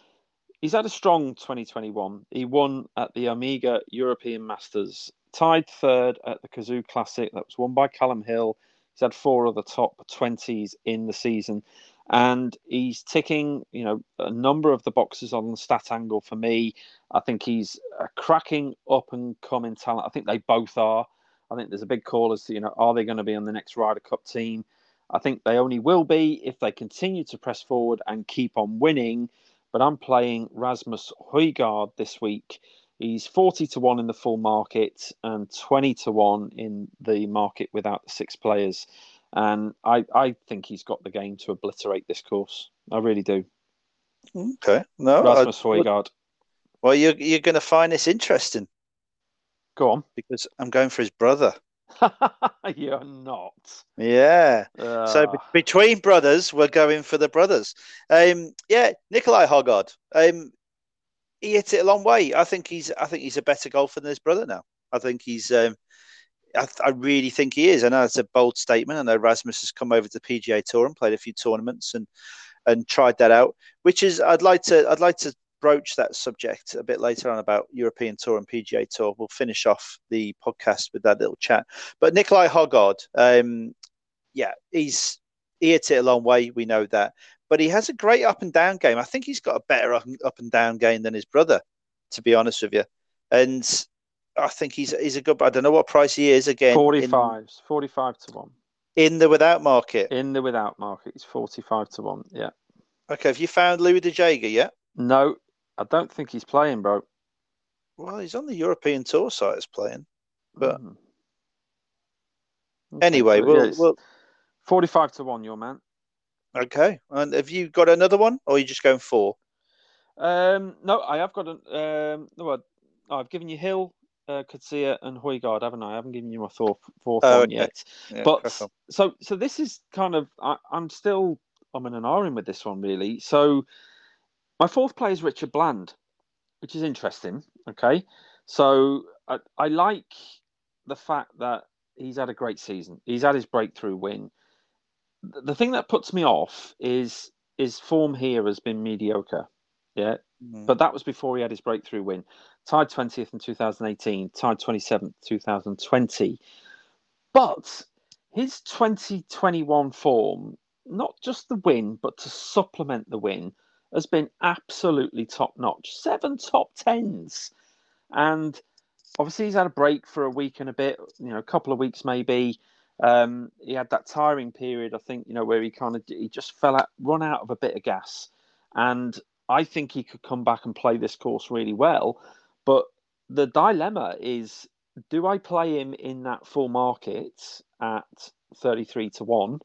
he's had a strong 2021. He won at the Omega European Masters, tied third at the Kazoo Classic. That was won by Callum Hill. He's had four other top 20s in the season, and he's ticking, you know, a number of the boxes on the stat angle for me. I think he's a cracking up and coming talent. I think they both are. I think there's a big call as to, you know, are they going to be on the next Ryder Cup team? I think they only will be if they continue to press forward and keep on winning. But I'm playing Rasmus Højgaard this week. He's 40 to 1 in the full market and 20 to 1 in the market without the six players. And I, I think he's got the game to obliterate this course. I really do. Okay. No, I- Rasmus Højgaard. well, you're you're going to find this interesting Go on. because I'm going for his brother. <laughs> You're not. Yeah. So be- Ah, between brothers, we're going for the brothers. Um, yeah, Nicolai Højgaard. Um, he hit it a long way. I think he's. I think he's a better golfer than his brother now. I think he's. Um, I, I really think he is. I know it's a bold statement. I know Rasmus has come over to the PGA Tour and played a few tournaments and and tried that out. Which is, I'd like to. I'd like to broach that subject a bit later on about European Tour and PGA Tour. We'll finish off the podcast with that little chat. But Nicolai Højgaard, um, yeah, he's he hits it a long way. We know that, but he has a great up and down game. I think he's got a better up and down game than his brother, to be honest with you. And I think he's he's a good. I don't know what price he is again. in- 45, 45 to 1. in, the without market. In the without market, it's 45 to 1. Yeah. Okay, have you found Louis De Jager yet? No, I don't think he's playing, bro. Well, he's on the European Tour site. Is playing. But- Mm. Okay, Anyway, so, we'll, we'll 45 to 1, your man. okay. And have you got another one, or are you just going four? Um, no, I have got an. Um, no, I- I've given you Hill, uh, Coetzee and Højgaard, haven't I? I haven't given you my fourth, fourth Oh, one okay. yet. Yeah, but on. so so this is kind of I, I'm still I'm in an iron with this one really. So my fourth player is Richard Bland, which is interesting. Okay, so I, I like the fact that he's had a great season. He's had his breakthrough win. The the thing that puts me off is his form here has been mediocre. Yeah, Mm. but that was before he had his breakthrough win. Tied 20th in 2018, tied 27th 2020. But his 2021 form, not just the win, but to supplement the win, has been absolutely top notch. Seven top tens. And obviously, he's had a break for a week and a bit, you know, a couple of weeks maybe. Um, he had that tiring period, I think, you know, where he kind of he just fell out, run out of a bit of gas, and I think he could come back and play this course really well. But the dilemma is, do I play him in that full market at thirty-three to one?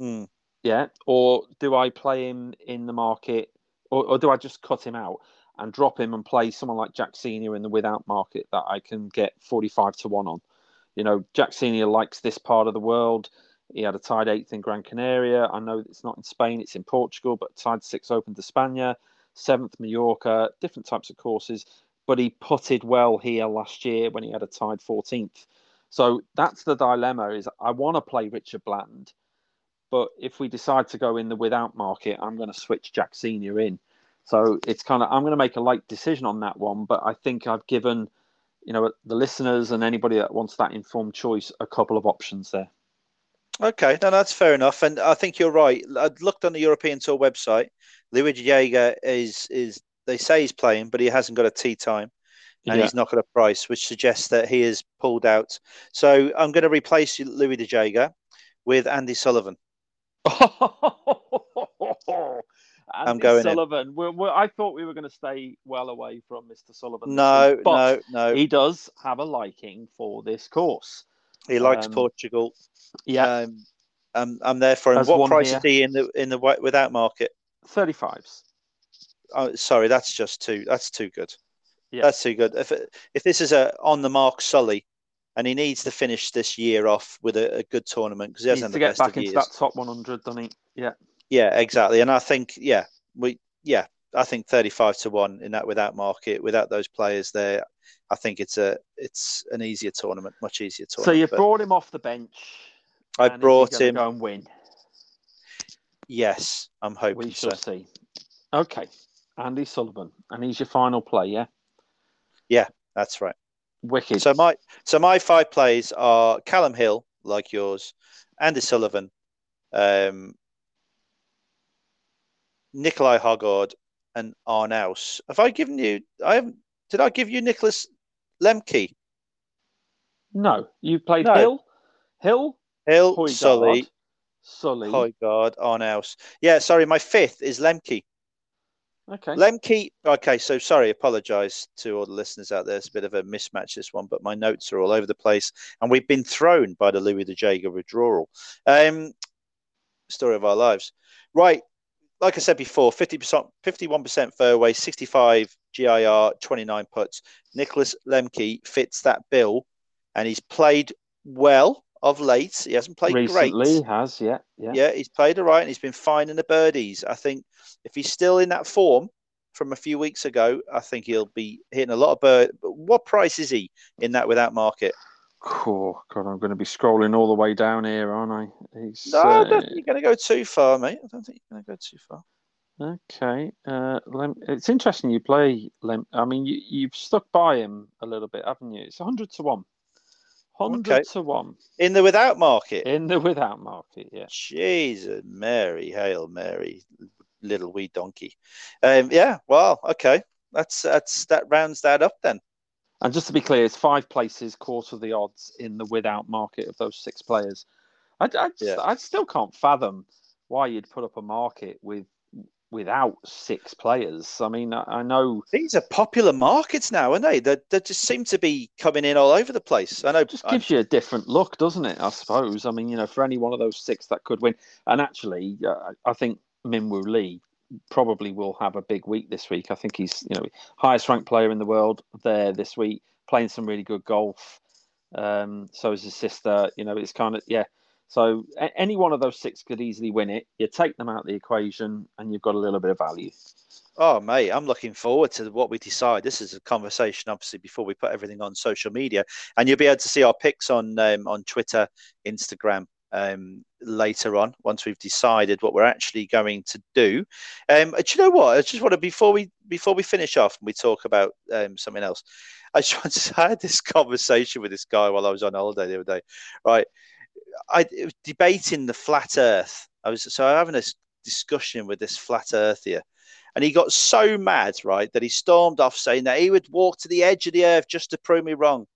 Mm. Yeah, or do I play him in the market, or, or do I just cut him out and drop him and play someone like Jack Senior in the without market that I can get forty-five to one on? You know, Jack Senior likes this part of the world. He had a tied eighth in Gran Canaria. I know it's not in Spain; it's in Portugal, but tied six Open de España, seventh Mallorca, different types of courses. But he putted well here last year when he had a tied fourteenth. So that's the dilemma: is I want to play Richard Bland, but if we decide to go in the without market, I'm going to switch Jack Senior in. So it's kind of I'm going to make a late decision on that one, but I think I've given you know the listeners and anybody that wants that informed choice a couple of options there. Okay, no, that's fair enough, and I think you're right. I looked on the European Tour website. Louis de Jager is is they say he's playing, but he hasn't got a tee time, and Yeah. he's not got a price, which suggests that he is pulled out. So I'm going to replace Louis de Jager with Andy Sullivan. <laughs> Andy going. Sullivan. We're, we're, I thought we were going to stay well away from Mr. Sullivan. No, week, no, no. He does have a liking for this course. He likes um, Portugal. Yeah, Um, I'm, I'm there for him. Has What price here. is he in the in the without market? 35s. Oh, sorry, that's just too. That's too good. Yeah. That's too good. If if this is a on the mark Sully, and he needs to finish this year off with a, a good tournament because he hasn't to get back into years. that top 100, doesn't he? Yeah. Yeah, exactly. And I think, yeah, we, yeah, I think thirty-five to one in that without market, without those players there. I think it's a it's an easier tournament, much easier tournament. So you brought him off the bench. I and brought him. Go and win. Yes, I'm hoping We so. shall see. Okay, Andy Sullivan, and he's your final play, yeah. Yeah, that's right. Wicked. So my so my five plays are Callum Hill, like yours, Andy Sullivan, um, Nicolai Højgaard, and Arnaus. Have I given you? I haven't. Did I give you Niklas Lemke? no, you played No. Hill, Hill, Hill, Højgaard, Sully, Sully. Højgaard, Arnaus. Yeah, sorry, my fifth is Lemke. Okay. Lemke. Okay, so sorry, apologise to all the listeners out there. It's a bit of a mismatch this one, but my notes are all over the place, and we've been thrown by the Louis de Jager withdrawal. Um, story of our lives, right? Like I said before, fifty percent, fifty-one percent fairway, sixty-five GIR, twenty-nine putts. Niklas Lemke fits that bill, and he's played well of late. He hasn't played Recently great. he has, yeah, yeah. Yeah, he's played all right and he's been finding the birdies. I think if he's still in that form from a few weeks ago, I think he'll be hitting a lot of bird. But what price is he in that without market? Oh God, I'm going to be scrolling all the way down here, aren't I? He's, No, I don't uh, think you're going to go too far, mate. I don't think you're going to go too far. Okay. Uh, Lem- it's interesting you play Lem. I mean, you, you've stuck by him a little bit, haven't you? It's 100 to 1. 100 Okay. to 1 In the without market, in the without market, yeah. Jesus, Mary, hail Mary, little wee donkey. Um, yeah, well, okay, that's that's that rounds that up then. And just to be clear, it's five places, quarter of the odds in the without market of those six players. I, I, just- Yeah. I still can't fathom why you'd put up a market with without six players. I mean, I, I know These are popular markets now, aren't they? They, they just seem to be coming in all over the place. I know. it just gives you a different look, doesn't it? I suppose. I mean, you know, for any one of those six that could win, and actually, uh, I think Minwoo Lee probably will have a big week this week. I think he's, you know, highest ranked player in the world there this week. playing some really good golf. Um, so is his sister. You know, it's kind of yeah. So a- any one of those six could easily win it. You take them out of the equation, and you've got a little bit of value. Oh, mate, I'm looking forward to what we decide. This is a conversation, obviously, before we put everything on social media, and you'll be able to see our picks on um, on Twitter, Instagram um, later on once we've decided what we're actually going to do. Um, do you know what? I just want to before we before we finish off and we talk about um, something else. <laughs> I just want to I had this conversation with this guy while I was on holiday the other day. Right, I was debating the flat Earth. I was so I'm having a discussion with this flat Earthier. And he got so mad, right, that he stormed off saying that he would walk to the edge of the earth just to prove me wrong.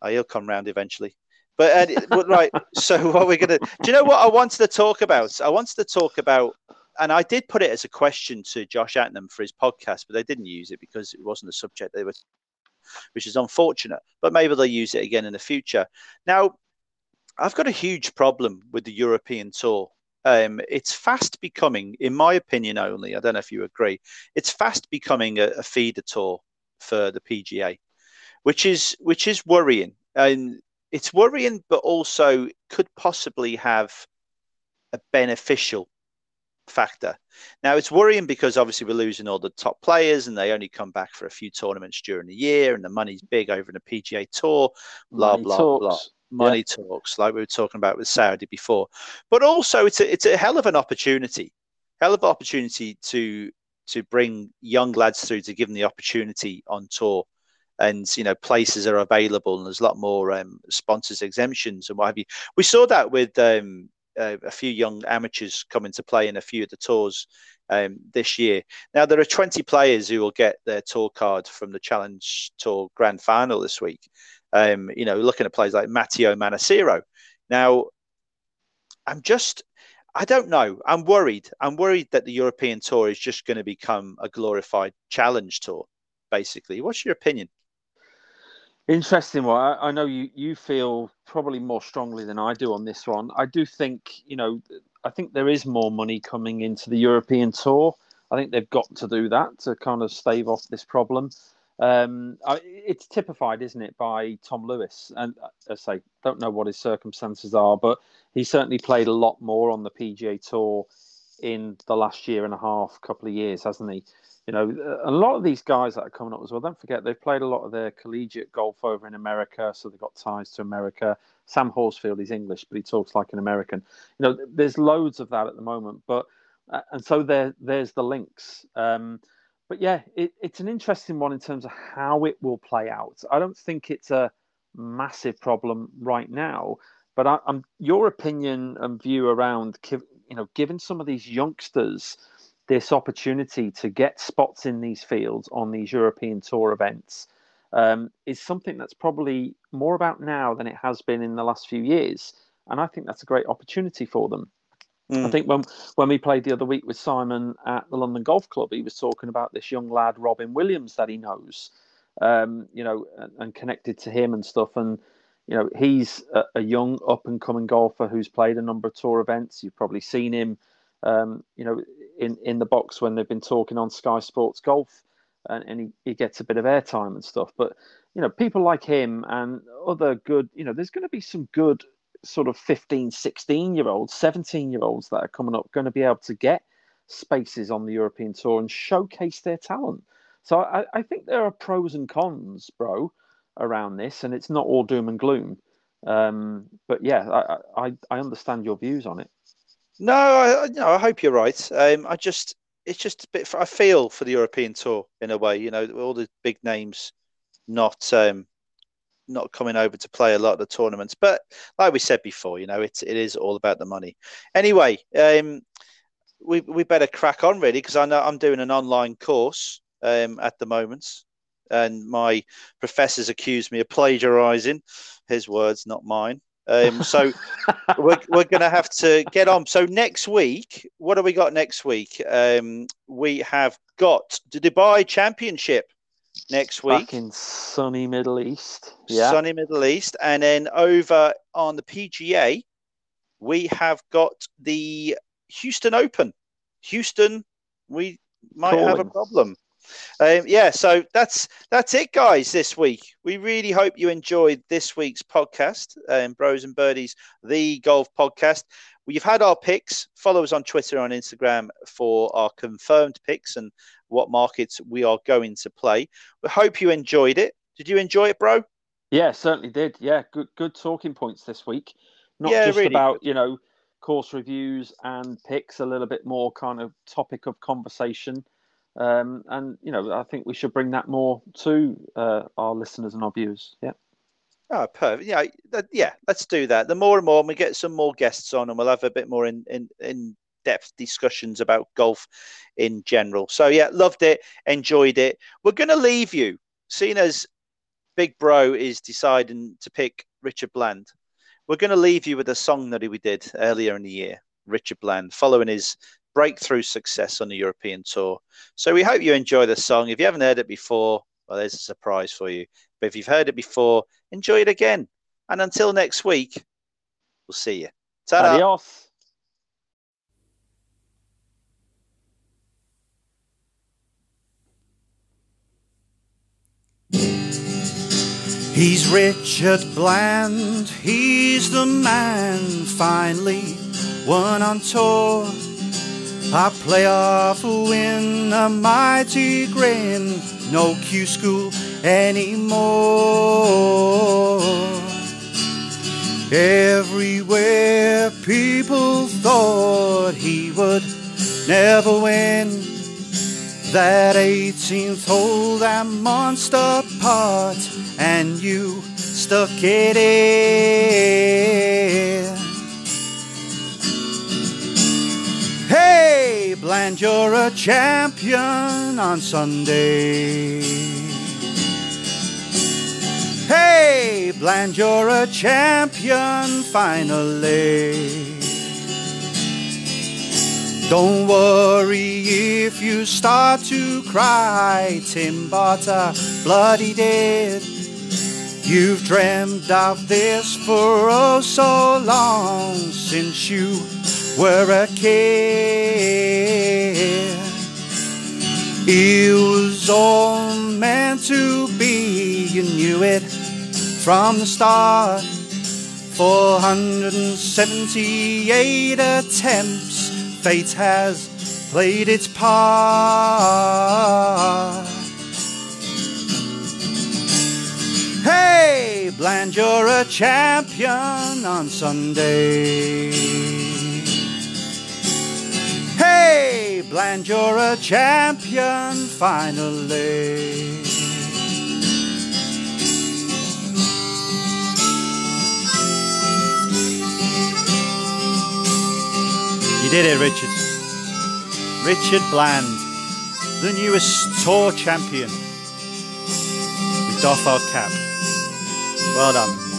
Oh, he'll come round eventually. But uh, right, <laughs> so what we're gonna do you know what I wanted to talk about? I wanted to talk about and I did put it as a question to Josh Atnam for his podcast, but they didn't use it because it wasn't a subject they were which is unfortunate. But maybe they'll use it again in the future. Now, I've got a huge problem with the European tour. Um, it's fast becoming, in my opinion only, I don't know if you agree, it's fast becoming a, a feeder tour for the PGA, which is which is worrying. And it's worrying, but also could possibly have a beneficial factor. Now it's worrying because obviously we're losing all the top players and they only come back for a few tournaments during the year and the money's big over in the PGA tour, blah Money blah talks. blah. Money talks, like we were talking about with Saudi before. But also it's a it's a hell of an opportunity. Hell of an opportunity to to bring young lads through to give them the opportunity on tour. And you know, places are available, and there's a lot more um, sponsors exemptions and what have you. We saw that with um, uh, a few young amateurs coming to play in a few of the tours um, this year. Now there are 20 players who will get their tour card from the Challenge Tour Grand Final this week. Um, you know, looking at players like Matteo Manassero. Now, I'm just, I don't know. I'm worried. I'm worried that the European Tour is just going to become a glorified Challenge Tour. Basically, what's your opinion? Interesting. Well, I, I know you you feel probably more strongly than I do on this one. I do think you know I think there is more money coming into the European Tour. I think they've got to do that to kind of stave off this problem. Um, I, it's typified, isn't it, by Tom Lewis? And uh, I say, don't know what his circumstances are, but he certainly played a lot more on the PGA Tour in the last year and a half, couple of years, hasn't he? You know, a lot of these guys that are coming up as well. Don't forget they've played a lot of their collegiate golf over in America, so they've got ties to America. Sam Horsfield is English, but he talks like an American. You know, there's loads of that at the moment, but uh, and so there there's the links. Um, but yeah, it, it's an interesting one in terms of how it will play out. I don't think it's a massive problem right now, but I, I'm your opinion and view around you know giving some of these youngsters this opportunity to get spots in these fields on these European Tour events um, is something that's probably more about now than it has been in the last few years, and I think that's a great opportunity for them. I Mm. think when when we played the other week with Simon at the London Golf Club, he was talking about this young lad Robin Williams that he knows, um, you know, and, and connected to him and stuff. And you know, he's a, a young up and coming golfer who's played a number of tour events. You've probably seen him, um, you know, in in the box when they've been talking on Sky Sports Golf, and, and he, he gets a bit of airtime and stuff. But you know, people like him and other good, you know, there's going to be some good sort of 15, 16 year olds, 17 year olds that are coming up going to be able to get spaces on the European tour and showcase their talent. So I, I think there are pros and cons, bro, around this, and it's not all doom and gloom. Um, but yeah, I, I, I understand your views on it. No, I, no, I hope you're right. Um, I just, it's just a bit. I feel for the European tour in a way. You know, all the big names not um, not coming over to play a lot of the tournaments. But like we said before, you know, it's it is all about the money. Anyway, um, we we better crack on really because I know I'm doing an online course um, at the moment, and my professors accused me of plagiarising. His words, not mine. Um, so <laughs> we're, we're going to have to get on. So next week, what do we got next week? Um, we have got the Dubai Championship next week, Back in sunny Middle East. Yeah. sunny Middle East, and then over on the PGA, we have got the Houston Open. Houston, we might have a problem. Um, yeah, so that's that's it, guys. This week, we really hope you enjoyed this week's podcast, um, Bros and Birdies, the golf podcast. We've had our picks. Follow us on Twitter and on Instagram for our confirmed picks and what markets we are going to play. We hope you enjoyed it. Did you enjoy it, bro? Yeah, certainly did. Yeah, good good talking points this week. Not Yeah, just really about you know course reviews and picks, a little bit more kind of topic of conversation. Um, and you know, I think we should bring that more to uh, our listeners and our viewers. Yeah. Oh, perfect. Yeah, yeah. Let's do that. The more and more we get some more guests on, and we'll have a bit more in in in depth discussions about golf in general. So yeah, loved it, enjoyed it. We're gonna leave you, seeing as Big Bro is deciding to pick Richard Bland. We're gonna leave you with a song that we did earlier in the year, Richard Bland, following his breakthrough success on the European tour. So we hope you enjoy the song. If you haven't heard it before, well, there's a surprise for you. But if you've heard it before, enjoy it again. And until next week, we'll see you. Ta-da. Adios. He's Richard Bland, he's the man, finally one on tour. I play off a playoff win, a mighty grin, no Q school anymore. Everywhere people thought he would never win. That 18th hole, that monster part, and you stuck it in. Bland, you're a champion on Sunday. Hey, Bland, you're a champion finally. Don't worry if you start to cry, Tim Barter, bloody dead. You've dreamed of this for oh so long since you were a kid. It was all meant to be, you knew it from the start. 478 attempts, fate has played its part. Hey, Bland, you're a champion on Sunday. Hey, Bland, you're a champion finally. You did it, Richard. Richard Bland, the newest tour champion. We doff our cap. Well done.